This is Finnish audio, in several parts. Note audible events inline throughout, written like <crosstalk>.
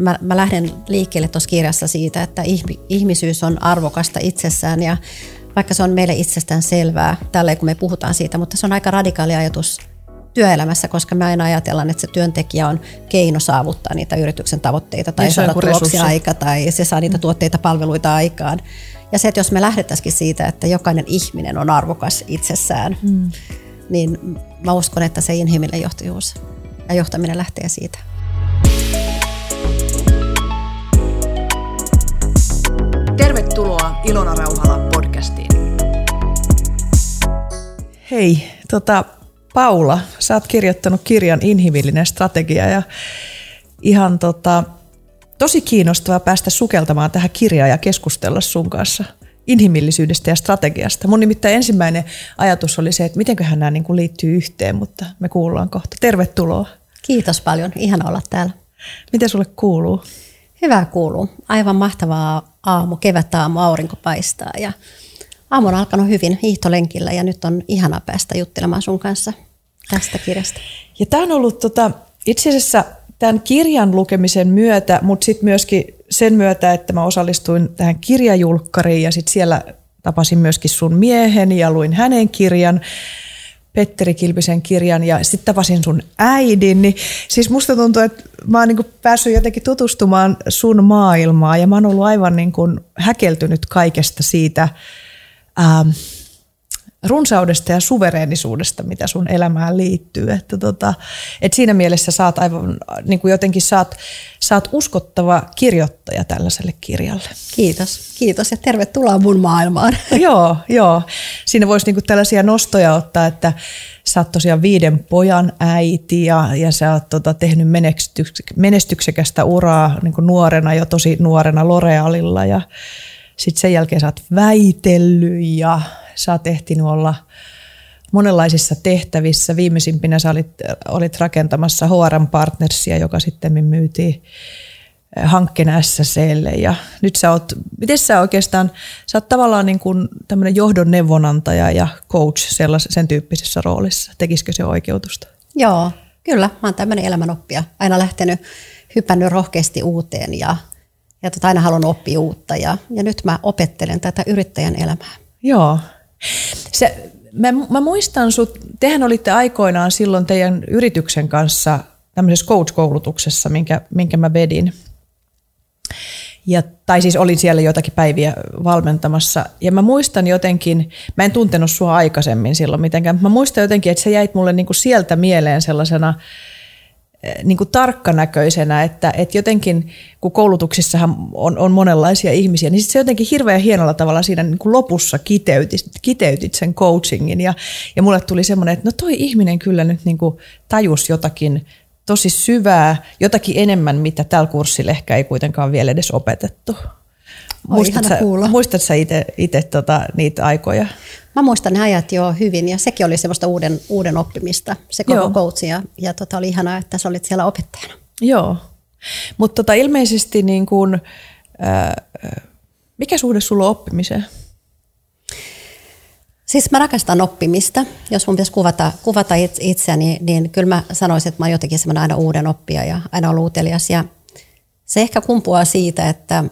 mä, mä lähden liikkeelle tuossa kirjassa siitä, että ihmisyys on arvokasta itsessään ja vaikka se on meille itsestään selvää, tällä kun me puhutaan siitä, mutta se on aika radikaali ajatus työelämässä, koska me aina ajatellaan, että se työntekijä on keino saavuttaa niitä yrityksen tavoitteita tai niin saada tuloksia aika tai se saa niitä mm. tuotteita palveluita aikaan. Ja se, että jos me lähdettäisikin siitä, että jokainen ihminen on arvokas itsessään, mm. niin mä uskon, että se inhimillinen johtajuus ja johtaminen lähtee siitä. Tervetuloa Ilona Rauhala podcastiin. Hei, tota, Paula, sä oot kirjoittanut kirjan Inhimillinen strategia ja ihan tota, tosi kiinnostavaa päästä sukeltamaan tähän kirjaan ja keskustella sun kanssa inhimillisyydestä ja strategiasta. Mun nimittäin ensimmäinen ajatus oli se, että mitenköhän nämä niin kuin liittyy yhteen, mutta me kuullaan kohta. Tervetuloa. Kiitos paljon, ihan olla täällä. Miten sulle kuuluu? Hyvää kuuluu. Aivan mahtavaa aamu, kevätaamu, aurinko paistaa ja aamu on alkanut hyvin hiihtolenkillä ja nyt on ihana päästä juttelemaan sun kanssa tästä kirjasta. Ja tämä on ollut tota, itse asiassa tämän kirjan lukemisen myötä, mutta sitten myöskin sen myötä, että mä osallistuin tähän kirjajulkkariin ja sitten siellä tapasin myöskin sun miehen ja luin hänen kirjan, Petteri Kilpisen kirjan ja sitten tapasin sun äidin, niin siis musta tuntuu, että mä oon niin päässyt jotenkin tutustumaan sun maailmaan ja mä oon ollut aivan niin kuin häkeltynyt kaikesta siitä, ähm, runsaudesta ja suvereenisuudesta, mitä sun elämään liittyy. Että tota, et siinä mielessä saat aivan, niin kuin jotenkin saat, saat uskottava kirjoittaja tällaiselle kirjalle. Kiitos, kiitos ja tervetuloa mun maailmaan. <laughs> joo, joo. Siinä voisi niin kuin tällaisia nostoja ottaa, että sä oot tosiaan viiden pojan äiti ja, ja sä oot tota, tehnyt menestyksekästä uraa niin kuin nuorena, jo tosi nuorena L'Orealilla ja sitten sen jälkeen sä oot väitellyt ja sä oot ehtinyt olla monenlaisissa tehtävissä. Viimeisimpinä sä olit, olit rakentamassa HRM Partnersia, joka sitten myytiin eh, hankkeen SSClle ja nyt sä oot, miten sä oikeastaan, sä oot tavallaan niin kuin tämmöinen johdon neuvonantaja ja coach sellais, sen tyyppisessä roolissa. Tekisikö se oikeutusta? Joo, kyllä. Mä oon tämmöinen elämänoppija. Aina lähtenyt, hypännyt rohkeasti uuteen ja, ja tota aina haluan oppia uutta ja, ja nyt mä opettelen tätä yrittäjän elämää. Joo, se, mä, mä muistan sut, tehän olitte aikoinaan silloin teidän yrityksen kanssa tämmöisessä coach-koulutuksessa, minkä, minkä mä vedin. Ja, tai siis olin siellä joitakin päiviä valmentamassa. Ja mä muistan jotenkin, mä en tuntenut sua aikaisemmin silloin mitenkään, mä muistan jotenkin, että sä jäit mulle niinku sieltä mieleen sellaisena – Eh, niin kuin tarkkanäköisenä, että, että jotenkin kun koulutuksissahan on, on monenlaisia ihmisiä, niin sit se jotenkin hirveän hienolla tavalla siinä niin kuin lopussa kiteytit, kiteytit sen coachingin ja, ja mulle tuli semmoinen, että no toi ihminen kyllä nyt niin kuin tajus jotakin tosi syvää, jotakin enemmän, mitä tällä kurssilla ehkä ei kuitenkaan vielä edes opetettu. Muistatko sä itse tota, niitä aikoja? Mä muistan ne ajat jo hyvin ja sekin oli semmoista uuden, uuden oppimista, se koko Joo. coach ja, ja tota oli ihanaa, että sä olit siellä opettajana. Joo, mutta tota, ilmeisesti niin kun, äh, mikä suhde sulla on oppimiseen? Siis mä rakastan oppimista. Jos mun pitäisi kuvata, kuvata itseäni, niin, niin kyllä mä sanoisin, että mä oon jotenkin semmoinen aina uuden oppija ja aina ollut utelias. Ja se ehkä kumpuaa siitä, että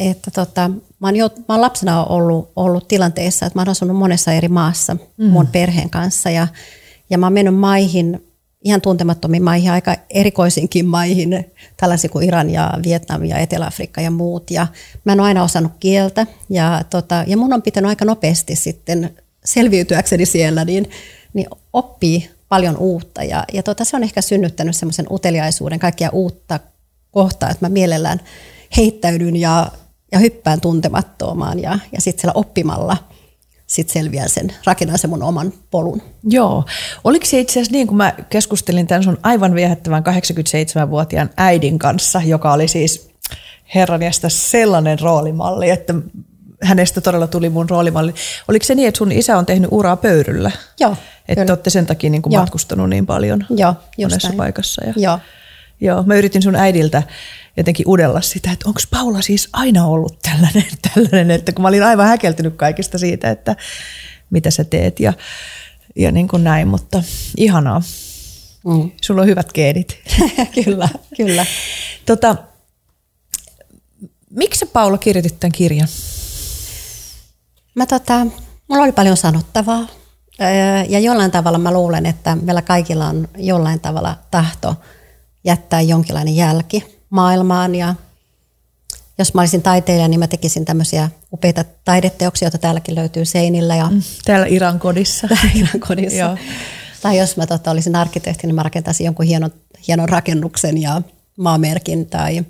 että tota, mä, oon jo, mä oon lapsena ollut, ollut tilanteessa, että mä oon asunut monessa eri maassa mm. mun perheen kanssa ja, ja mä oon mennyt maihin, ihan tuntemattomiin maihin, aika erikoisinkin maihin, tällaisia kuin Iran ja Vietnam ja Etelä-Afrikka ja muut. Ja mä en ole aina osannut kieltä ja, tota, ja mun on pitänyt aika nopeasti sitten selviytyäkseni siellä, niin, niin oppii paljon uutta. Ja, ja tota, se on ehkä synnyttänyt semmoisen uteliaisuuden, kaikkia uutta kohtaa, että mä mielellään heittäydyn ja ja hyppään tuntemattomaan ja, ja sitten siellä oppimalla sitten selviää sen, rakennan sen mun oman polun. Joo. Oliko se itse asiassa niin, kun mä keskustelin tämän sun aivan viehättävän 87-vuotiaan äidin kanssa, joka oli siis herran sellainen roolimalli, että hänestä todella tuli mun roolimalli. Oliko se niin, että sun isä on tehnyt uraa pöyryllä? Joo. Että te olette sen takia niin kuin matkustanut niin paljon Joo, monessa näin. paikassa. Ja, Joo. Joo, mä yritin sun äidiltä jotenkin udella sitä, että onko Paula siis aina ollut tällainen, <laughs> tällainen, että kun mä olin aivan häkeltynyt kaikista siitä, että mitä sä teet ja, ja niin kuin näin, mutta ihanaa. Mm. Sulla on hyvät geenit. <laughs> kyllä, kyllä. Tota, Miksi sä Paula kirjoitit tämän kirjan? Mä tota, mulla oli paljon sanottavaa ja jollain tavalla mä luulen, että meillä kaikilla on jollain tavalla tahto jättää jonkinlainen jälki maailmaan ja jos mä olisin taiteilija, niin mä tekisin tämmöisiä upeita taideteoksia, joita täälläkin löytyy seinillä. Ja mm, täällä Iran kodissa. <laughs> Täällä Iran kodissa. Joo. Tai jos mä tota, olisin arkkitehti, niin mä rakentaisin jonkun hienon, hienon rakennuksen ja maamerkin. Tai,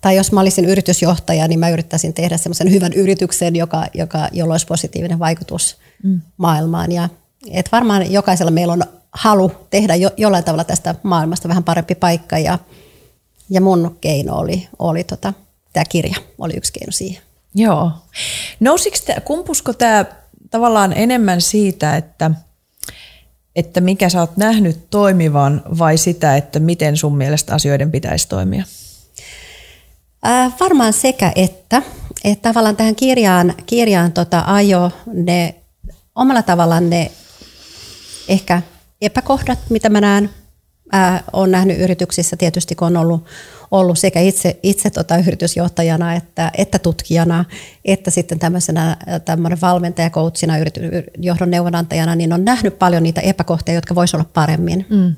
tai jos mä olisin yritysjohtaja, niin mä yrittäisin tehdä semmoisen hyvän yrityksen, joka, joka, jolla olisi positiivinen vaikutus mm. maailmaan. Ja, et varmaan jokaisella meillä on halu tehdä jo, jollain tavalla tästä maailmasta vähän parempi paikka. Ja, ja mun keino oli, oli tota, tämä kirja, oli yksi keino siihen. Joo. Nousiko tämä, kumpusko tämä tavallaan enemmän siitä, että – että mikä sä oot nähnyt toimivan vai sitä, että miten sun mielestä asioiden pitäisi toimia? Äh, varmaan sekä että. Että tavallaan tähän kirjaan, kirjaan tota ajo ne omalla tavallaan ne ehkä epäkohdat, mitä mä näen, olen nähnyt yrityksissä tietysti, kun on ollut, ollut sekä itse, itse tota yritysjohtajana että, että tutkijana, että sitten tämmöisenä tämmöinen valmentaja, coachina, johdon neuvonantajana, niin on nähnyt paljon niitä epäkohtia, jotka voisi olla paremmin. Mm.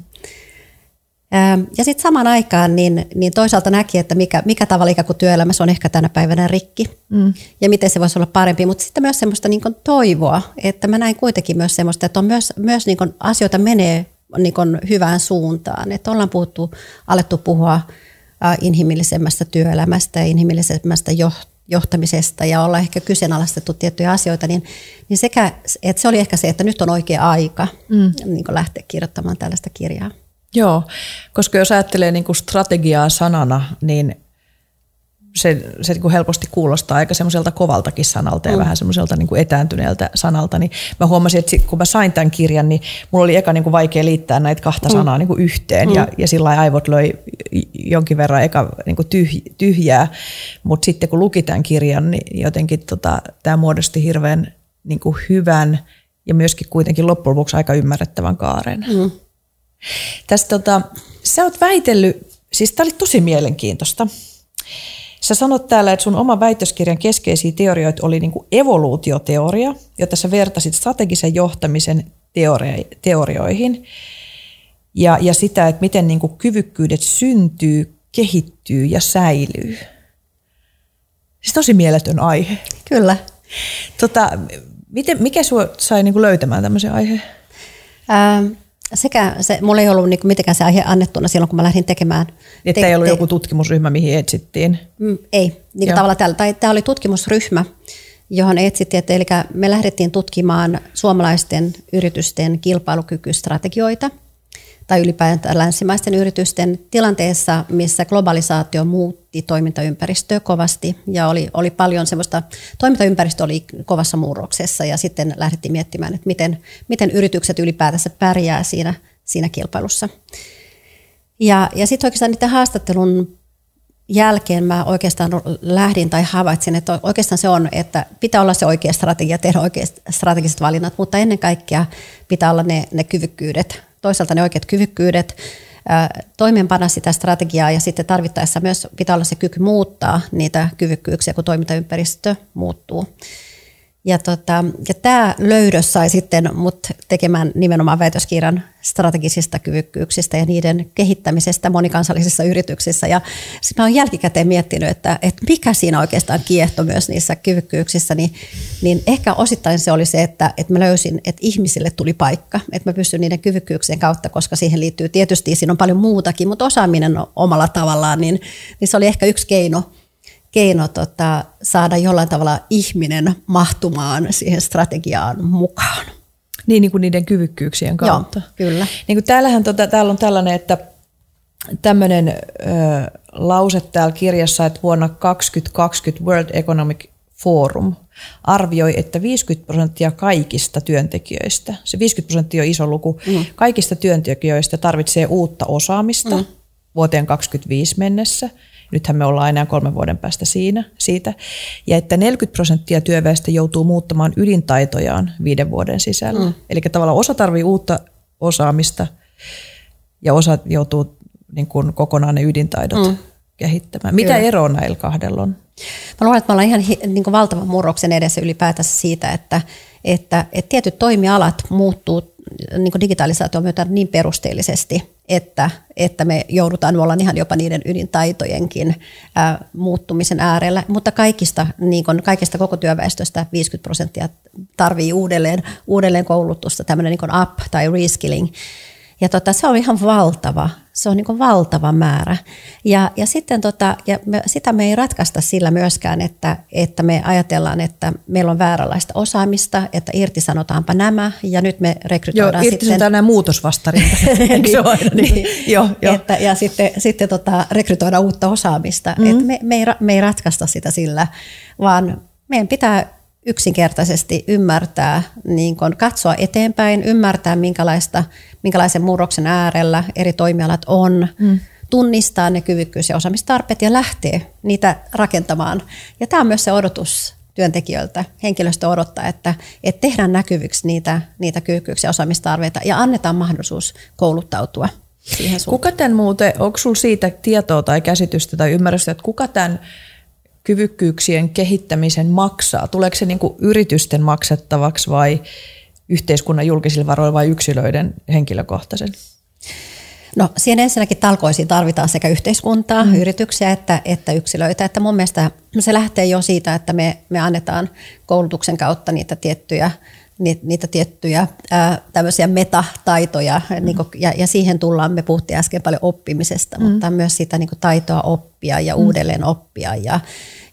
Ja sitten samaan aikaan niin, niin toisaalta näki, että mikä, mikä tavalla ikään kuin työelämässä on ehkä tänä päivänä rikki mm. ja miten se voisi olla parempi, mutta sitten myös semmoista niin toivoa, että mä näin kuitenkin myös semmoista, että on myös, myös niin asioita menee niin hyvään suuntaan, että ollaan puhuttu, alettu puhua inhimillisemmästä työelämästä ja inhimillisemmästä johtamisesta ja olla ehkä kyseenalaistettu tiettyjä asioita, niin, niin sekä, että se oli ehkä se, että nyt on oikea aika mm. niin lähteä kirjoittamaan tällaista kirjaa. Joo, koska jos ajattelee niin kuin strategiaa sanana, niin se, se niin kuin helposti kuulostaa aika semmoiselta kovaltakin sanalta ja mm. vähän semmoiselta niin kuin etääntyneeltä sanalta. Niin mä huomasin, että kun mä sain tämän kirjan, niin mulla oli eka niin kuin vaikea liittää näitä kahta mm. sanaa niin kuin yhteen. Mm. Ja, ja sillä aivot löi jonkin verran eka niin kuin tyhjää. Mutta sitten kun luki tämän kirjan, niin jotenkin tota, tämä muodosti hirveän niin kuin hyvän ja myöskin kuitenkin loppujen lopuksi aika ymmärrettävän kaaren. Mm. Tästä tota, sä oot väitellyt, siis tämä oli tosi mielenkiintoista. Sä sanot täällä, että sun oma väitöskirjan keskeisiä teorioita oli niin kuin evoluutioteoria, jota sä vertasit strategisen johtamisen teorioihin. Ja, ja sitä, että miten niin kuin kyvykkyydet syntyy, kehittyy ja säilyy. Siis tosi mieletön aihe. Kyllä. Tota, miten, mikä sinua sai niin kuin löytämään tämmöisen aiheen? Ähm, sekä se, mulla ei ollut niin mitenkään se aihe annettuna silloin, kun mä lähdin tekemään. Että te, ei ollut te, joku tutkimusryhmä, mihin etsittiin? Mm, ei. Niin tavallaan täällä, tai tämä oli tutkimusryhmä, johon etsittiin, että eli me lähdettiin tutkimaan suomalaisten yritysten kilpailukykystrategioita – tai ylipäätään länsimaisten yritysten tilanteessa, missä globalisaatio muutti toimintaympäristöä kovasti ja oli, oli paljon semmoista, toimintaympäristö oli kovassa murroksessa ja sitten lähdettiin miettimään, että miten, miten yritykset ylipäätänsä pärjää siinä, siinä kilpailussa. Ja, ja sitten oikeastaan niiden haastattelun jälkeen mä oikeastaan lähdin tai havaitsin, että oikeastaan se on, että pitää olla se oikea strategia, tehdä oikeat strategiset valinnat, mutta ennen kaikkea pitää olla ne, ne kyvykkyydet toisaalta ne oikeat kyvykkyydet, toimeenpana sitä strategiaa ja sitten tarvittaessa myös pitää olla se kyky muuttaa niitä kyvykkyyksiä, kun toimintaympäristö muuttuu. Ja, tota, ja tämä löydös sai sitten mut tekemään nimenomaan väitöskirjan strategisista kyvykkyyksistä ja niiden kehittämisestä monikansallisissa yrityksissä. Ja sitten mä olen jälkikäteen miettinyt, että, että mikä siinä oikeastaan kiehto myös niissä kyvykkyyksissä, niin, niin ehkä osittain se oli se, että, että mä löysin, että ihmisille tuli paikka, että mä pystyn niiden kyvykkyyksien kautta, koska siihen liittyy tietysti, siinä on paljon muutakin, mutta osaaminen omalla tavallaan, niin, niin se oli ehkä yksi keino – keino tota, saada jollain tavalla ihminen mahtumaan siihen strategiaan mukaan. Niin, niin kuin niiden kyvykkyyksien kautta. Joo, kyllä. Niin kuin täällähän tota, täällä on tällainen, että tämmöinen ö, lause täällä kirjassa, että vuonna 2020 World Economic Forum arvioi, että 50 prosenttia kaikista työntekijöistä, se 50 prosenttia on iso luku, mm. kaikista työntekijöistä tarvitsee uutta osaamista mm. vuoteen 2025 mennessä – Nythän me ollaan enää kolmen vuoden päästä siinä, siitä. Ja että 40 prosenttia työväestä joutuu muuttamaan ydintaitojaan viiden vuoden sisällä. Mm. Eli tavallaan osa tarvii uutta osaamista ja osa joutuu niin kuin kokonaan ne ydintaidot mm. kehittämään. Mitä Kyllä. eroa näillä kahdella on? Mä luulen, että me ollaan ihan niin valtavan murroksen edessä ylipäätänsä siitä, että, että, että tietyt toimialat muuttuu niin digitalisaation myötä niin perusteellisesti, että, että me joudutaan olla ihan jopa niiden ydintaitojenkin ää, muuttumisen äärellä. Mutta kaikista, niin kuin, kaikista koko työväestöstä 50 prosenttia tarvii uudelleen, uudelleen koulutusta, tämmöinen niin up tai reskilling. Ja tota, se on ihan valtava, se on niin valtava määrä. Ja, ja sitten tota, ja me, sitä me ei ratkaista sillä myöskään, että, että me ajatellaan, että meillä on vääränlaista osaamista, että irtisanotaanpa nämä ja nyt me rekrytoidaan Joo, nämä muutosvastarinta. <laughs> niin, niin, jo, jo. Että, ja sitten, sitten tota, rekrytoidaan uutta osaamista. Mm-hmm. Että me, me, ei, me ei ratkaista sitä sillä, vaan meidän pitää yksinkertaisesti ymmärtää, niin kun katsoa eteenpäin, ymmärtää minkälaista, minkälaisen murroksen äärellä eri toimialat on, mm. tunnistaa ne kyvykkyys- ja osaamistarpeet ja lähtee niitä rakentamaan. Ja tämä on myös se odotus työntekijöiltä. Henkilöstö odottaa, että, että tehdään näkyviksi niitä, niitä kyvykkyys- ja osaamistarpeita ja annetaan mahdollisuus kouluttautua. Kuka tämän muuten, onko sinulla siitä tietoa tai käsitystä tai ymmärrystä, että kuka tämän kyvykkyyksien kehittämisen maksaa? Tuleeko se niin kuin yritysten maksettavaksi vai yhteiskunnan julkisilla varoilla vai yksilöiden henkilökohtaisen? No siihen ensinnäkin talkoisiin tarvitaan sekä yhteiskuntaa, mm. yrityksiä että, että yksilöitä. Että mun mielestä se lähtee jo siitä, että me, me annetaan koulutuksen kautta niitä tiettyjä niitä tiettyjä ää, tämmöisiä metataitoja, mm. niin kuin, ja, ja siihen tullaan, me puhuttiin äsken paljon oppimisesta, mm. mutta myös sitä niin kuin taitoa oppia ja mm. uudelleen oppia, ja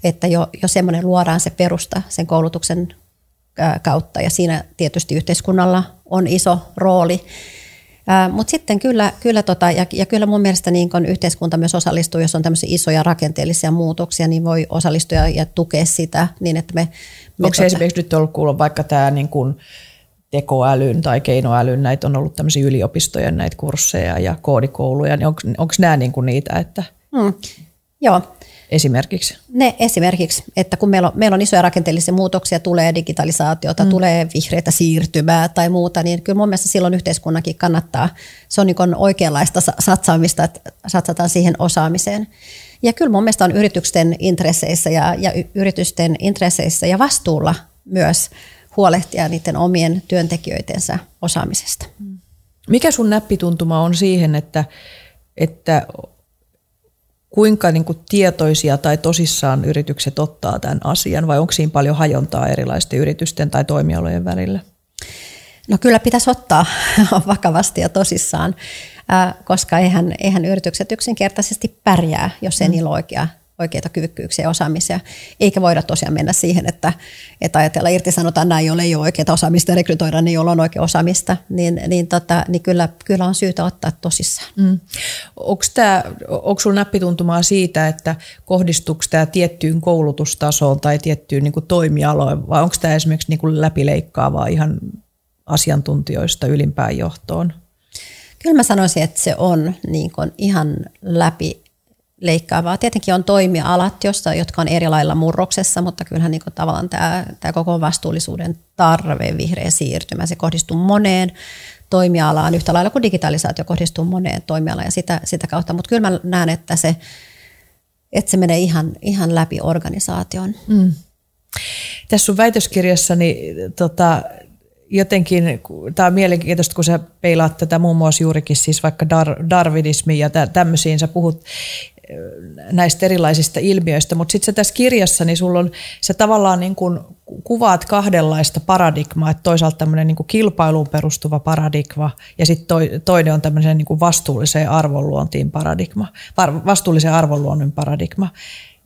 että jo, jo semmoinen luodaan se perusta sen koulutuksen ää, kautta, ja siinä tietysti yhteiskunnalla on iso rooli, mutta sitten kyllä, kyllä tota, ja, ja kyllä mun mielestä niin kun yhteiskunta myös osallistuu, jos on tämmöisiä isoja rakenteellisia muutoksia, niin voi osallistua ja, tukea sitä niin, että me... me Onko se tota, esimerkiksi nyt ollut kuulla vaikka tämä niin kun tekoälyn tai keinoälyn, näitä on ollut tämmöisiä yliopistojen näitä kursseja ja koodikouluja, niin onko nämä niin kuin niitä, että... Hmm. Joo, esimerkiksi? Ne esimerkiksi, että kun meillä on, meillä on isoja rakenteellisia muutoksia, tulee digitalisaatiota, mm. tulee vihreitä siirtymää tai muuta, niin kyllä mun mielestä silloin yhteiskunnankin kannattaa, se on niin oikeanlaista satsaamista, että satsataan siihen osaamiseen. Ja kyllä mun mielestä on yritysten intresseissä ja, ja yritysten intresseissä ja vastuulla myös huolehtia niiden omien työntekijöidensä osaamisesta. Mikä sun näppituntuma on siihen, että, että kuinka niin kuin tietoisia tai tosissaan yritykset ottaa tämän asian vai onko siinä paljon hajontaa erilaisten yritysten tai toimialojen välillä? No kyllä pitäisi ottaa <laughs> vakavasti ja tosissaan, koska eihän, eihän yritykset yksinkertaisesti pärjää, jos ei mm. niillä ole oikea oikeita kyvykkyyksiä ja osaamisia, eikä voida tosiaan mennä siihen, että, että ajatella irtisanotaan näin, joilla ei ole oikeaa osaamista ja rekrytoida niin, joilla on oikea osaamista, niin, niin, tota, niin kyllä, kyllä on syytä ottaa tosissaan. Mm. Onko sinulla näppituntumaa siitä, että kohdistuuko tämä tiettyyn koulutustasoon tai tiettyyn niin toimialoon, vai onko tämä esimerkiksi niin kuin läpileikkaavaa ihan asiantuntijoista ylimpään johtoon? Kyllä mä sanoisin, että se on niin kuin ihan läpi leikkaavaa. Tietenkin on toimialat, josta, jotka on eri lailla murroksessa, mutta kyllähän niin tavallaan tämä, tämä koko vastuullisuuden tarve, vihreä siirtymä, se kohdistuu moneen toimialaan yhtä lailla kuin digitalisaatio kohdistuu moneen toimialaan ja sitä, sitä kautta. Mutta kyllä mä näen, että se, että se menee ihan, ihan läpi organisaation. Mm. Tässä sun väitöskirjassani tota, jotenkin, tämä on mielenkiintoista, kun sä peilaat tätä muun muassa juurikin siis vaikka dar, darwinismiin ja tämmöisiin, sä puhut näistä erilaisista ilmiöistä, mutta sitten tässä kirjassa, niin sulla on, se tavallaan niin kuin kuvaat kahdenlaista paradigmaa, että toisaalta tämmöinen niin kilpailuun perustuva paradigma ja sitten toi, toinen on tämmöisen niin vastuulliseen arvonluontiin paradigma, vastuullisen arvonluonnin paradigma.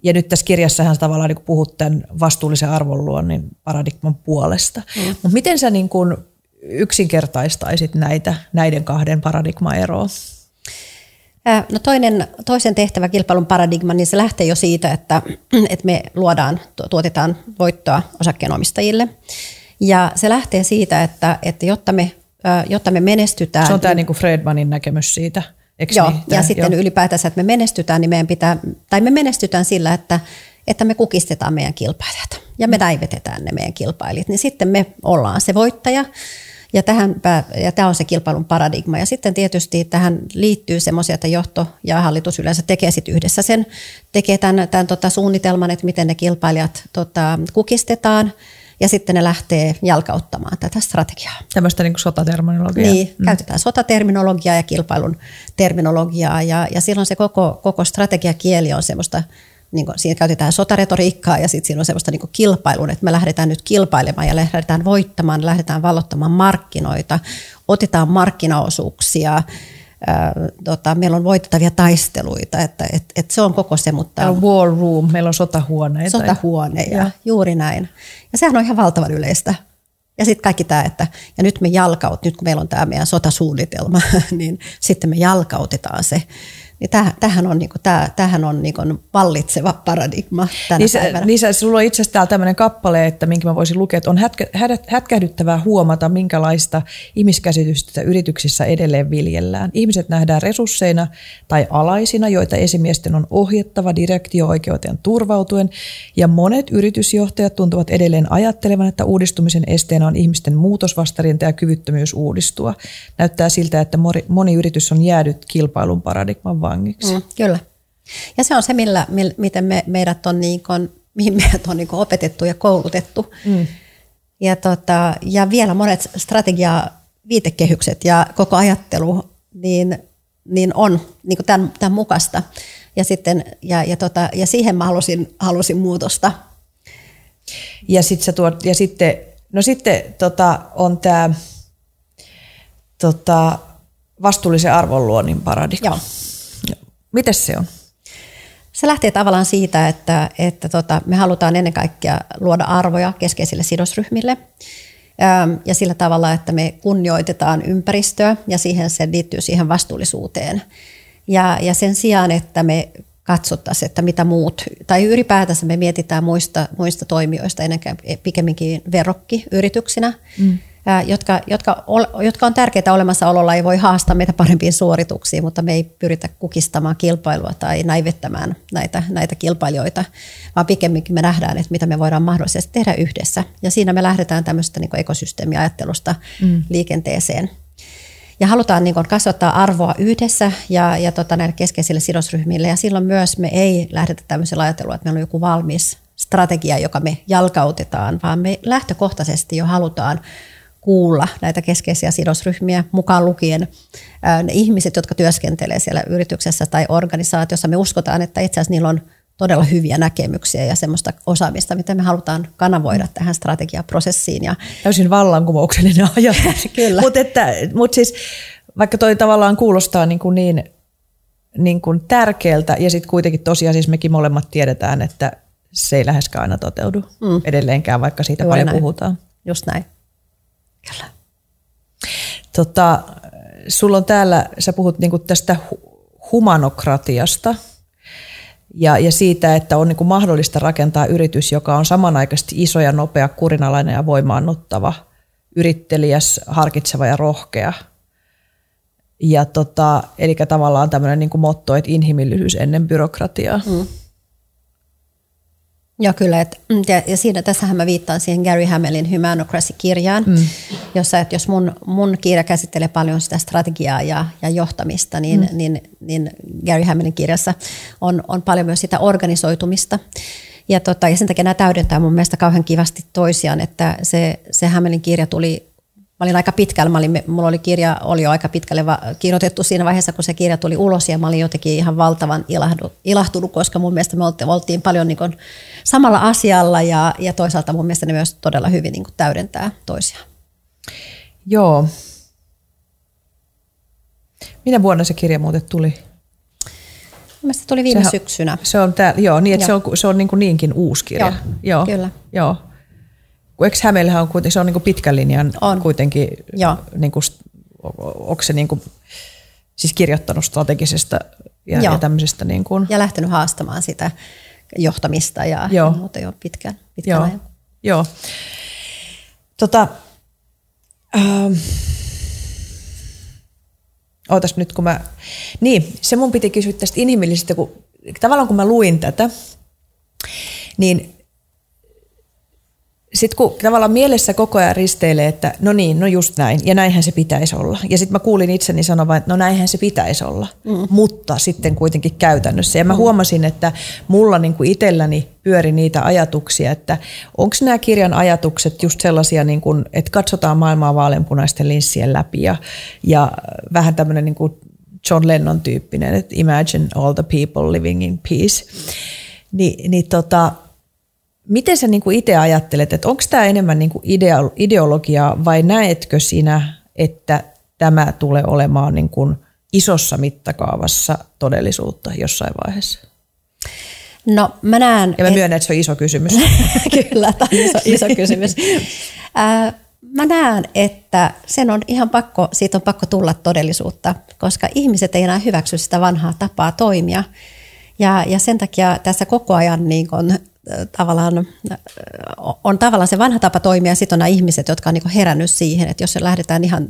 Ja nyt tässä kirjassahan tavallaan niin puhut tämän vastuullisen arvonluonnin paradigman puolesta. Mm. Mutta miten sä niin kuin yksinkertaistaisit näitä, näiden kahden paradigmaeroa? No toinen, toisen tehtävä kilpailun paradigma, niin se lähtee jo siitä, että, <clears throat> että me luodaan, tuotetaan voittoa osakkeenomistajille. Ja se lähtee siitä, että, että jotta, me, jotta me menestytään... Se on tämä niin kuin Fredmanin näkemys siitä. Eikö joo, niin? ja sitten jo. ylipäätänsä, että me menestytään, niin meidän pitää, tai me menestytään sillä, että, että me kukistetaan meidän kilpailijat ja me näivetetään ne meidän kilpailijat, niin sitten me ollaan se voittaja Ja, tähän, ja tämä on se kilpailun paradigma. Ja sitten tietysti tähän liittyy semmoisia, että johto ja hallitus yleensä tekee sit yhdessä sen, tekee tämän, tämän tota suunnitelman, että miten ne kilpailijat tota, kukistetaan – ja sitten ne lähtee jalkauttamaan tätä strategiaa. Tämmöistä niin sotaterminologiaa. Niin, mm. käytetään sotaterminologiaa ja kilpailun terminologiaa ja, ja silloin se koko, koko strategiakieli on semmoista, niin kuin, siinä käytetään sotaretoriikkaa ja sitten siinä on semmoista niin kilpailun, että me lähdetään nyt kilpailemaan ja lähdetään voittamaan, lähdetään vallottamaan markkinoita, otetaan markkinaosuuksia, tota, meillä on voitettavia taisteluita, että et, et se on koko se. Mutta on war room, meillä on sotahuoneita. Sotahuoneja, ja. juuri näin. Ja sehän on ihan valtavan yleistä. Ja sitten kaikki tämä, että ja nyt me jalkaut, nyt kun meillä on tämä meidän sotasuunnitelma, <laughs> niin sitten me jalkautetaan se niin tämähän on, niinku, täh, tämähän on niinku vallitseva paradigma tänä niin päivänä. Niin sulla on itse asiassa täällä tämmöinen kappale, että minkä mä voisin lukea, että on hätkä, hätkähdyttävää huomata, minkälaista ihmiskäsitystä yrityksissä edelleen viljellään. Ihmiset nähdään resursseina tai alaisina, joita esimiesten on ohjettava direktio-oikeuteen turvautuen, ja monet yritysjohtajat tuntuvat edelleen ajattelevan, että uudistumisen esteenä on ihmisten muutosvastarinta ja kyvyttömyys uudistua. Näyttää siltä, että moni yritys on jäädyt kilpailun paradigman vangiksi. Mm, kyllä. Ja se on se, millä, millä, miten me, meidät on, niin kuin, mihin meidät on niin kuin opetettu ja koulutettu. Mm. Ja, tota, ja vielä monet strategia viitekehykset ja koko ajattelu niin, niin on niin kuin tämän, tämän mukaista. Ja, sitten, ja, ja, tota, ja siihen mä halusin, halusin muutosta. Ja, sit sä tuot, ja sitten, no sitten tota, on tämä tota, vastuullisen arvonluonnin paradigma. Joo. Miten se on? Se lähtee tavallaan siitä, että, että tota, me halutaan ennen kaikkea luoda arvoja keskeisille sidosryhmille ja sillä tavalla, että me kunnioitetaan ympäristöä ja siihen se liittyy siihen vastuullisuuteen. Ja, ja sen sijaan, että me katsottaisiin, että mitä muut, tai ylipäätänsä me mietitään muista, muista toimijoista ennen pikemminkin verrokkiyrityksinä, mm jotka, jotka, jotka on tärkeitä olemassaololla, ei voi haastaa meitä parempiin suorituksiin, mutta me ei pyritä kukistamaan kilpailua tai näivettämään näitä, näitä kilpailijoita, vaan pikemminkin me nähdään, että mitä me voidaan mahdollisesti tehdä yhdessä. Ja siinä me lähdetään tämmöistä niin ekosysteemiajattelusta mm. liikenteeseen. Ja halutaan niin kuin kasvattaa arvoa yhdessä ja, ja tota, näille keskeisille sidosryhmille. Ja silloin myös me ei lähdetä tämmöisellä ajattelua, että meillä on joku valmis strategia, joka me jalkautetaan, vaan me lähtökohtaisesti jo halutaan kuulla näitä keskeisiä sidosryhmiä, mukaan lukien ne ihmiset, jotka työskentelee siellä yrityksessä tai organisaatiossa. Me uskotaan, että itse asiassa niillä on todella hyviä näkemyksiä ja semmoista osaamista, mitä me halutaan kanavoida tähän strategiaprosessiin. Ja Täysin vallankumouksellinen <laughs> ajatus. <laughs> Kyllä. Mutta mut siis, vaikka toi tavallaan kuulostaa niin, kuin niin, niin kuin tärkeältä ja sitten kuitenkin tosiaan siis mekin molemmat tiedetään, että se ei läheskään aina toteudu mm. edelleenkään, vaikka siitä Juuri paljon näin. puhutaan. Just näin. Kyllä. Tota, sulla on täällä, sä puhut niinku tästä humanokratiasta ja, ja siitä, että on niinku mahdollista rakentaa yritys, joka on samanaikaisesti iso ja nopea, kurinalainen ja voimaannuttava, yrittelijäs, harkitseva ja rohkea. Ja tota, eli tavallaan tämmöinen niinku motto, että inhimillisyys ennen byrokratiaa. Mm. Joo, kyllä. Et, mm, ja, ja siinä, tässähän mä viittaan siihen Gary Hamellin Humanocracy-kirjaan, mm. jossa, että jos mun, mun kirja käsittelee paljon sitä strategiaa ja, ja johtamista, niin, mm. niin, niin Gary Hamellin kirjassa on, on paljon myös sitä organisoitumista. Ja, tota, ja sen takia nämä täydentää mun mielestä kauhean kivasti toisiaan, että se, se Hamellin kirja tuli Mä olin aika pitkällä, mä olin, mulla oli kirja oli jo aika pitkälle va, kirjoitettu siinä vaiheessa, kun se kirja tuli ulos ja mä olin jotenkin ihan valtavan ilahdu, ilahtunut, koska mun mielestä me oltiin, oltiin paljon niin kuin samalla asialla ja, ja toisaalta mun mielestä ne myös todella hyvin niin kuin täydentää toisiaan. Joo. Minä vuonna se kirja muuten tuli? Mielestäni tuli viime Sehän, syksynä. Se on tää, joo, niin että joo. se on, se on niin kuin niinkin uusi kirja. Joo, joo. kyllä. Joo eikö Hämeellähän on kuitenkin, se on niin kuin pitkän linjan on. kuitenkin, Joo. Niin kuin, onko se niin kuin, siis kirjoittanut strategisesta ja, ja tämmöisestä. Niin kuin. Ja lähtenyt haastamaan sitä johtamista ja, Joo. ja muuta jo pitkään, pitkään Joo. ajan. Joo. Tota, ähm, ootas nyt kun mä, niin se mun piti kysyä tästä inhimillisestä, kun tavallaan kun mä luin tätä, niin sitten kun tavallaan mielessä koko ajan risteilee, että no niin, no just näin, ja näinhän se pitäisi olla. Ja sitten mä kuulin itseni sanovan, että no näinhän se pitäisi olla, mm. mutta sitten kuitenkin käytännössä. Ja mä mm. huomasin, että mulla niin kuin itselläni pyöri niitä ajatuksia, että onko nämä kirjan ajatukset just sellaisia, niin kuin, että katsotaan maailmaa vaaleanpunaisten linssien läpi ja, ja vähän tämmöinen niin kuin John Lennon tyyppinen, että imagine all the people living in peace. Ni, niin tota, Miten sä niinku itse ajattelet, että onko tämä enemmän niinku ideologiaa vai näetkö sinä, että tämä tulee olemaan niinku isossa mittakaavassa todellisuutta jossain vaiheessa? No mä näen... Ja mä myönnän, että se on iso kysymys. <laughs> Kyllä, tämä on iso, iso kysymys. <laughs> Äh, mä näen, että sen on ihan pakko, siitä on pakko tulla todellisuutta, koska ihmiset ei enää hyväksy sitä vanhaa tapaa toimia. Ja, ja sen takia tässä koko ajan niin kun, tavallaan, on tavallaan se vanha tapa toimia ja sitten on nämä ihmiset, jotka on niin herännyt siihen, että jos lähdetään ihan,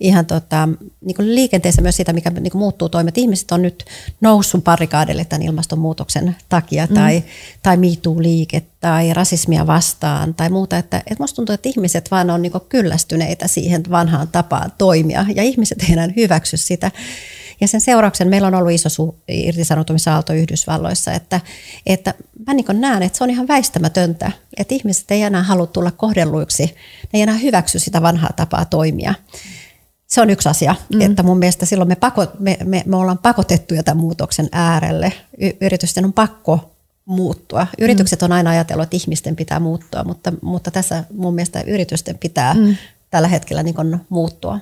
ihan tota, niin liikenteessä myös sitä, mikä niin muuttuu toimet. Ihmiset on nyt noussut parikaadelle tämän ilmastonmuutoksen takia mm. tai, tai miituu liike tai rasismia vastaan tai muuta. Että, että musta tuntuu, että ihmiset vaan on niin kyllästyneitä siihen vanhaan tapaan toimia ja ihmiset ei enää hyväksy sitä. Ja sen seurauksen meillä on ollut iso su- irtisanoutumisaalto Yhdysvalloissa, että, että mä niin näen, että se on ihan väistämätöntä, että ihmiset ei enää halua tulla kohdelluiksi, ne ei enää hyväksy sitä vanhaa tapaa toimia. Se on yksi asia, mm. että mun mielestä silloin me, pako, me, me, me ollaan pakotettuja tämän muutoksen äärelle. Y- yritysten on pakko muuttua. Yritykset on aina ajatellut, että ihmisten pitää muuttua, mutta, mutta tässä mun mielestä yritysten pitää mm. tällä hetkellä niin muuttua.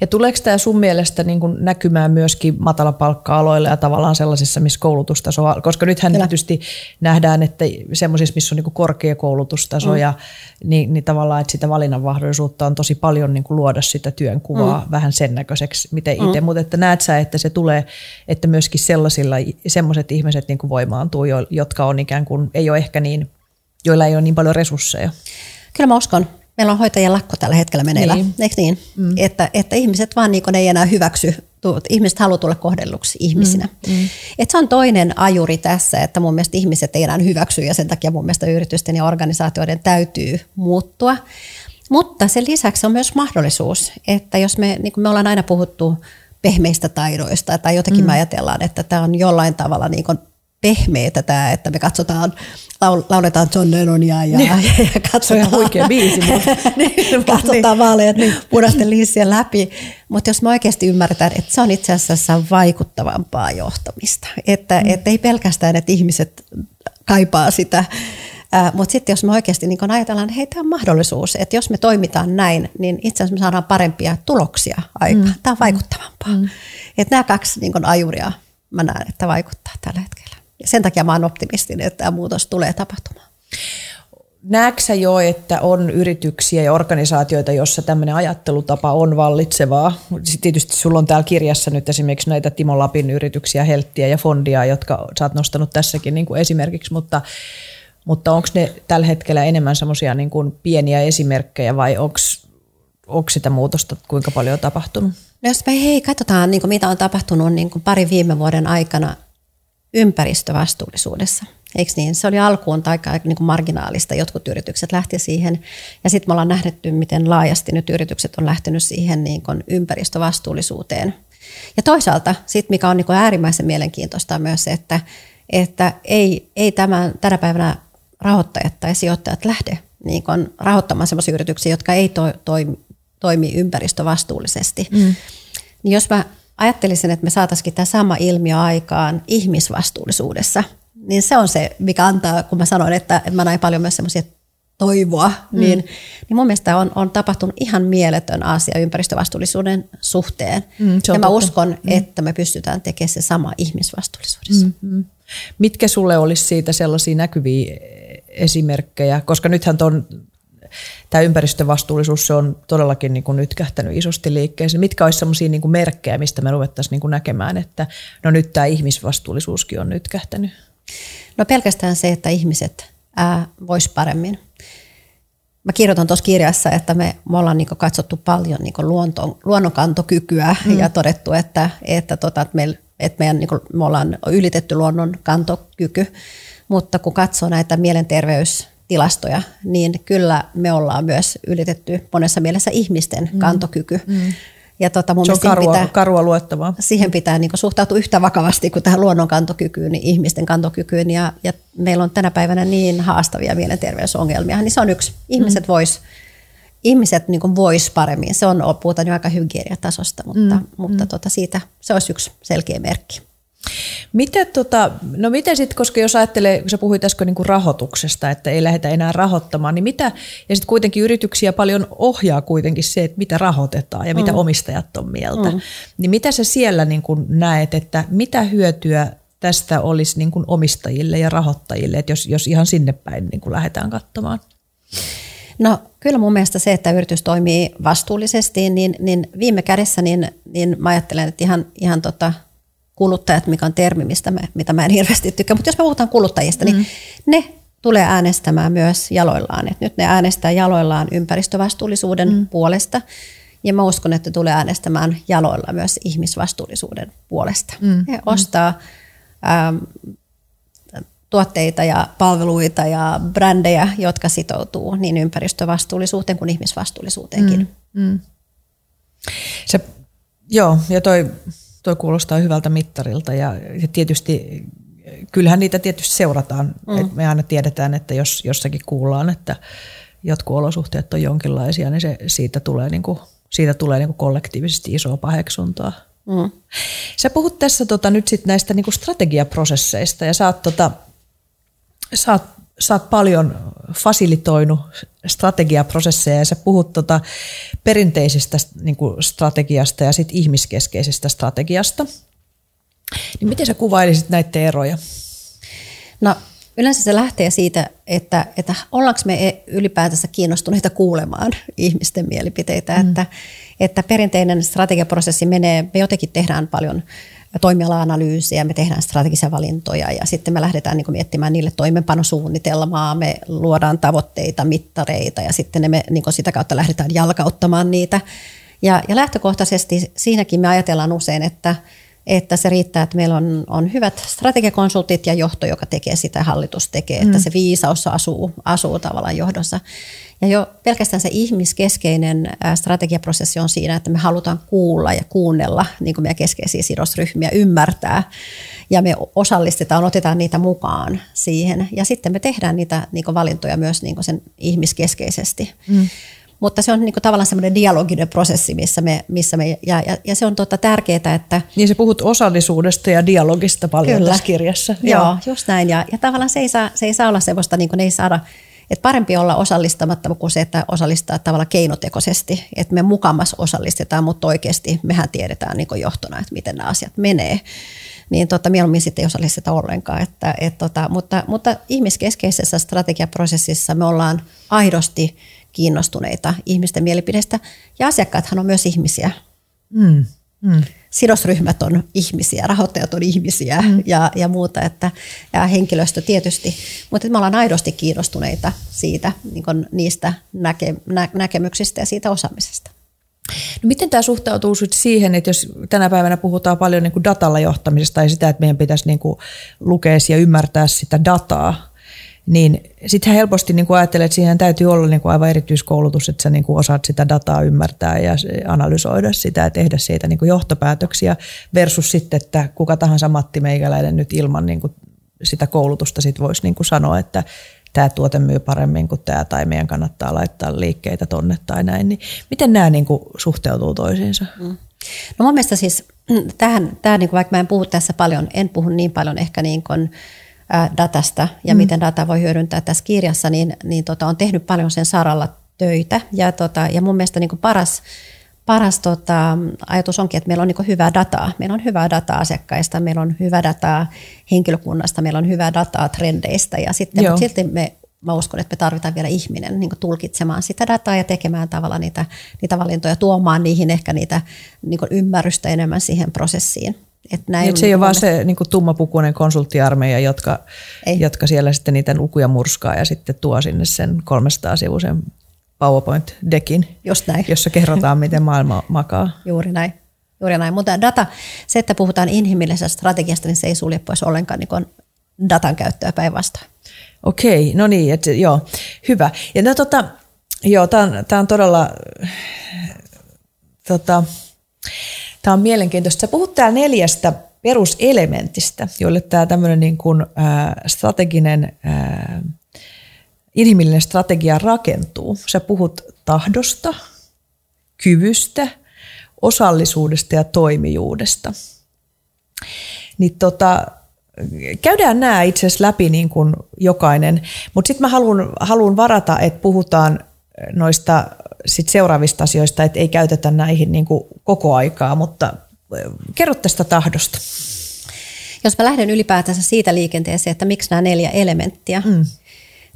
Ja tuleeko tämä sun mielestä niin kuin näkymään myöskin matalapalkka-aloilla ja tavallaan sellaisissa, missä koulutustaso on? Koska nythän Kyllä. tietysti nähdään, että semmoisissa, missä on niin kuin korkea koulutustaso mm. ja niin, niin tavallaan, että sitä valinnanmahdollisuutta on tosi paljon niin kuin luoda sitä työnkuvaa mm. vähän sen näköiseksi, miten itse. Mm. Mutta että näet sä, että se tulee, että myöskin sellaisilla, sellaiset ihmiset niin kuin voimaantuu, jotka on ikään kuin, ei ole ehkä niin, joilla ei ole niin paljon resursseja? Kyllä mä uskon, meillä on hoitajien lakko tällä hetkellä meneillä, niin. eikö niin? Mm. Että, että ihmiset vaan niin ei enää hyväksy, ihmiset haluaa tulla kohdelluksi ihmisinä. Mm. Mm. Et se on toinen ajuri tässä, että mun mielestä ihmiset ei enää hyväksy ja sen takia mun mielestä yritysten ja organisaatioiden täytyy muuttua. Mutta sen lisäksi on myös mahdollisuus, että jos me, niin kuin me ollaan aina puhuttu pehmeistä taidoista tai jotenkin mm. me ajatellaan, että tämä on jollain tavalla niin kuin pehmeitä tämä, että me katsotaan, laul, lauletaan John Lennonia ja, niin. ja, <laughs> ja katsotaan, huikea biisi. Mutta. <laughs> <laughs> niin, katsotaan vaaleja niin. punaisten liissien läpi. Mutta jos me oikeasti ymmärretään, että se on itse asiassa vaikuttavampaa johtamista. Että mm. et ei pelkästään, että ihmiset kaipaa sitä, mutta sitten jos me oikeasti niin ajatellaan, että hei, tämä on mahdollisuus, että jos me toimitaan näin, niin itse asiassa me saadaan parempia tuloksia aikaan. Mm. Tämä on vaikuttavampaa. Mm. Että nämä kaksi niin ajuria mä näen, että vaikuttaa tällä hetkellä. Ja sen takia mä oon optimistinen, että tämä muutos tulee tapahtumaan. Näetkö jo, että on yrityksiä ja organisaatioita, joissa tämmöinen ajattelutapa on vallitsevaa? Sitten tietysti sulla on täällä kirjassa nyt esimerkiksi näitä Timo Lapin yrityksiä, Helttiä ja Fondia, jotka sä oot nostanut tässäkin niin kuin esimerkiksi, mutta, mutta onko ne tällä hetkellä enemmän semmoisia niin kuin pieniä esimerkkejä vai onko sitä muutosta kuinka paljon on tapahtunut? No jos me hei, katsotaan, niin kuin mitä on tapahtunut niin kuin parin viime vuoden aikana ympäristövastuullisuudessa. Eikö niin? Se oli alkuun aika niin kuin marginaalista. Jotkut yritykset lähti siihen. Ja sitten me ollaan nähty, miten laajasti nyt yritykset on lähtenyt siihen niin kuin ympäristövastuullisuuteen. Ja toisaalta, sit mikä on niin kuin äärimmäisen mielenkiintoista on myös se, että, että ei, ei tämän, tänä päivänä rahoittajat tai sijoittajat lähde niin kuin rahoittamaan sellaisia yrityksiä, jotka ei to, toimi, toimi ympäristövastuullisesti. Mm. Niin jos mä ajattelisin, että me saataisiin tämä sama ilmiö aikaan ihmisvastuullisuudessa, niin se on se, mikä antaa, kun mä sanoin, että mä näin paljon myös semmoisia toivoa, mm. niin, niin mun mielestä on, on tapahtunut ihan mieletön asia ympäristövastuullisuuden suhteen. Mm, ja mä totta. uskon, mm. että me pystytään tekemään se sama ihmisvastuullisuudessa. Mm, mm. Mitkä sulle olisi siitä sellaisia näkyviä esimerkkejä, koska nythän ton tämä ympäristövastuullisuus se on todellakin niin kuin nyt kähtänyt isosti liikkeeseen. Mitkä olisi sellaisia niin kuin merkkejä, mistä me ruvettaisiin niin kuin näkemään, että no nyt tämä ihmisvastuullisuuskin on nyt kähtänyt? No pelkästään se, että ihmiset vois paremmin. Mä kirjoitan tuossa kirjassa, että me, me ollaan niin katsottu paljon niin luonto, luonnonkantokykyä mm. ja todettu, että, että, tota, että, me, että meidän, niin kuin, me ollaan ylitetty luonnon kantokyky, mutta kun katsoo näitä mielenterveys tilastoja, niin kyllä me ollaan myös ylitetty monessa mielessä ihmisten mm. kantokyky. Mm. Ja tota, mun Se on karua, pitää, karua luettavaa. Siihen pitää niin suhtautua yhtä vakavasti kuin tähän luonnon kantokykyyn, niin ihmisten kantokykyyn. Ja, ja meillä on tänä päivänä niin haastavia mielenterveysongelmia, niin se on yksi. Ihmiset mm. vois, ihmiset niin vois paremmin. Se on, puhutaan jo aika hygieniatasosta, mutta, mm. mutta mm. Tota, siitä se olisi yksi selkeä merkki. Miten, tota, no miten sitten, koska jos ajattelee, kun sä puhuit äsken niin rahoituksesta, että ei lähdetä enää rahoittamaan, niin mitä, ja sitten kuitenkin yrityksiä paljon ohjaa kuitenkin se, että mitä rahoitetaan ja mm. mitä omistajat on mieltä. Mm. Niin mitä sä siellä niin kuin näet, että mitä hyötyä tästä olisi niin kuin omistajille ja rahoittajille, että jos, jos ihan sinne päin niin kuin lähdetään katsomaan? No kyllä mun mielestä se, että yritys toimii vastuullisesti, niin, niin viime kädessä niin, niin mä ajattelen, että ihan, ihan tota, kuluttajat, mikä on termi, mistä mä, mitä mä en hirveästi tykkää, mutta jos me puhutaan kuluttajista, niin mm. ne tulee äänestämään myös jaloillaan. Et nyt ne äänestää jaloillaan ympäristövastuullisuuden mm. puolesta, ja mä uskon, että tulee äänestämään jaloilla myös ihmisvastuullisuuden puolesta. Mm. He ostaa ähm, tuotteita ja palveluita ja brändejä, jotka sitoutuu niin ympäristövastuullisuuteen kuin ihmisvastuullisuuteenkin. Mm. Mm. Se, joo, ja toi Tuo kuulostaa hyvältä mittarilta ja, tietysti kyllähän niitä tietysti seurataan. Mm. Et me aina tiedetään, että jos jossakin kuullaan, että jotkut olosuhteet on jonkinlaisia, niin se, siitä tulee, niin kuin, siitä tulee niin kuin kollektiivisesti isoa paheksuntaa. Mm. Sä puhut tässä tota, nyt sit näistä niin kuin strategiaprosesseista ja sä oot, tota, sä oot sä oot paljon fasilitoinut strategiaprosesseja ja sä puhut tota perinteisestä niin kuin strategiasta ja sit ihmiskeskeisestä strategiasta. Niin miten sä kuvailisit näitä eroja? No yleensä se lähtee siitä, että, että ollaanko me ylipäätänsä kiinnostuneita kuulemaan ihmisten mielipiteitä, mm. että, että perinteinen strategiaprosessi menee, me jotenkin tehdään paljon toimiala-analyysiä, me tehdään strategisia valintoja ja sitten me lähdetään niin miettimään niille toimenpanosuunnitelmaa, me luodaan tavoitteita, mittareita ja sitten me niin sitä kautta lähdetään jalkauttamaan niitä. Ja, ja lähtökohtaisesti siinäkin me ajatellaan usein, että, että se riittää, että meillä on, on hyvät strategiakonsultit ja johto, joka tekee sitä, hallitus tekee, mm. että se viisaus asuu, asuu tavallaan johdossa. Ja jo pelkästään se ihmiskeskeinen strategiaprosessi on siinä, että me halutaan kuulla ja kuunnella niin kuin meidän keskeisiä sidosryhmiä, ymmärtää ja me osallistetaan, otetaan niitä mukaan siihen. Ja sitten me tehdään niitä niin kuin valintoja myös niin kuin sen ihmiskeskeisesti. Mm. Mutta se on niin kuin tavallaan semmoinen dialoginen prosessi, missä me, missä me ja, ja, ja se on totta tärkeää, että... Niin se puhut osallisuudesta ja dialogista paljon Kyllä. tässä kirjassa. Joo, Joo just näin. Ja, ja tavallaan se ei saa, se ei saa olla semmoista, niin kuin ne ei saada et parempi olla osallistamatta kuin se, että osallistaa tavallaan keinotekoisesti, että me mukamas osallistetaan, mutta oikeasti mehän tiedetään niin johtona, että miten nämä asiat menee. Niin tota, mieluummin sitten ei osallisteta ollenkaan. Että, et tota, mutta, mutta ihmiskeskeisessä strategiaprosessissa me ollaan aidosti kiinnostuneita ihmisten mielipidestä ja asiakkaathan on myös ihmisiä. Mm. Mm. Sidosryhmät on ihmisiä, rahoittajat on ihmisiä mm. ja, ja muuta, että, ja henkilöstö tietysti, mutta me ollaan aidosti kiinnostuneita siitä, niin niistä näke, nä, näkemyksistä ja siitä osaamisesta. No miten tämä suhtautuu siihen, että jos tänä päivänä puhutaan paljon niin kuin datalla johtamisesta ja sitä, että meidän pitäisi niin kuin lukea ja ymmärtää sitä dataa, niin sitten helposti niin ajattelee, että siihen täytyy olla niin kuin aivan erityiskoulutus, että sä niin kuin osaat sitä dataa ymmärtää ja analysoida sitä ja tehdä siitä niin kuin johtopäätöksiä versus sitten, että kuka tahansa Matti Meikäläinen nyt ilman niin kuin sitä koulutusta sit voisi niin kuin sanoa, että tämä tuote myy paremmin kuin tämä tai meidän kannattaa laittaa liikkeitä tonne tai näin. Niin miten nämä niin kuin suhteutuu toisiinsa? Mm. No mun mielestä siis tähän, tähän niin kuin vaikka mä en puhu tässä paljon, en puhu niin paljon ehkä niin kuin, datasta ja mm. miten data voi hyödyntää tässä kirjassa, niin, niin tota, on tehnyt paljon sen saralla töitä. Ja, tota, ja mun mielestä niin paras, paras tota, ajatus onkin, että meillä on niin hyvää dataa. Meillä on hyvää dataa asiakkaista, meillä on hyvää dataa henkilökunnasta, meillä on hyvää dataa trendeistä ja sitten mutta silti me mä uskon, että me tarvitaan vielä ihminen niin tulkitsemaan sitä dataa ja tekemään tavallaan niitä, niitä valintoja, tuomaan niihin ehkä niitä niin ymmärrystä enemmän siihen prosessiin. Että näin, niin, se ei ole vaan se niin tummapukuinen konsulttiarmeija, jotka, jotka siellä sitten niitä lukuja murskaa ja sitten tuo sinne sen 300-sivuisen PowerPoint-dekin, Just näin. jossa kerrotaan, miten maailma makaa. <laughs> Juuri näin. Juuri näin. Mutta data, se, että puhutaan inhimillisestä strategiasta, niin se ei sulje pois ollenkaan niin datan käyttöä päinvastoin. Okei, no niin, et, joo, hyvä. Ja no, tota, joo, tämä on, tää on todella, tota, tämä on mielenkiintoista. Sä puhut täällä neljästä peruselementistä, joille tämä tämmöinen niin kuin, äh, strateginen, äh, inhimillinen strategia rakentuu. Sä puhut tahdosta, kyvystä, osallisuudesta ja toimijuudesta. Niin tota, käydään nämä itse asiassa läpi niin kuin jokainen, mutta sitten mä haluan, varata, että puhutaan noista sit seuraavista asioista, että ei käytetä näihin niin kuin koko aikaa, mutta kerro tästä tahdosta. Jos mä lähden ylipäätänsä siitä liikenteeseen, että miksi nämä neljä elementtiä, mm.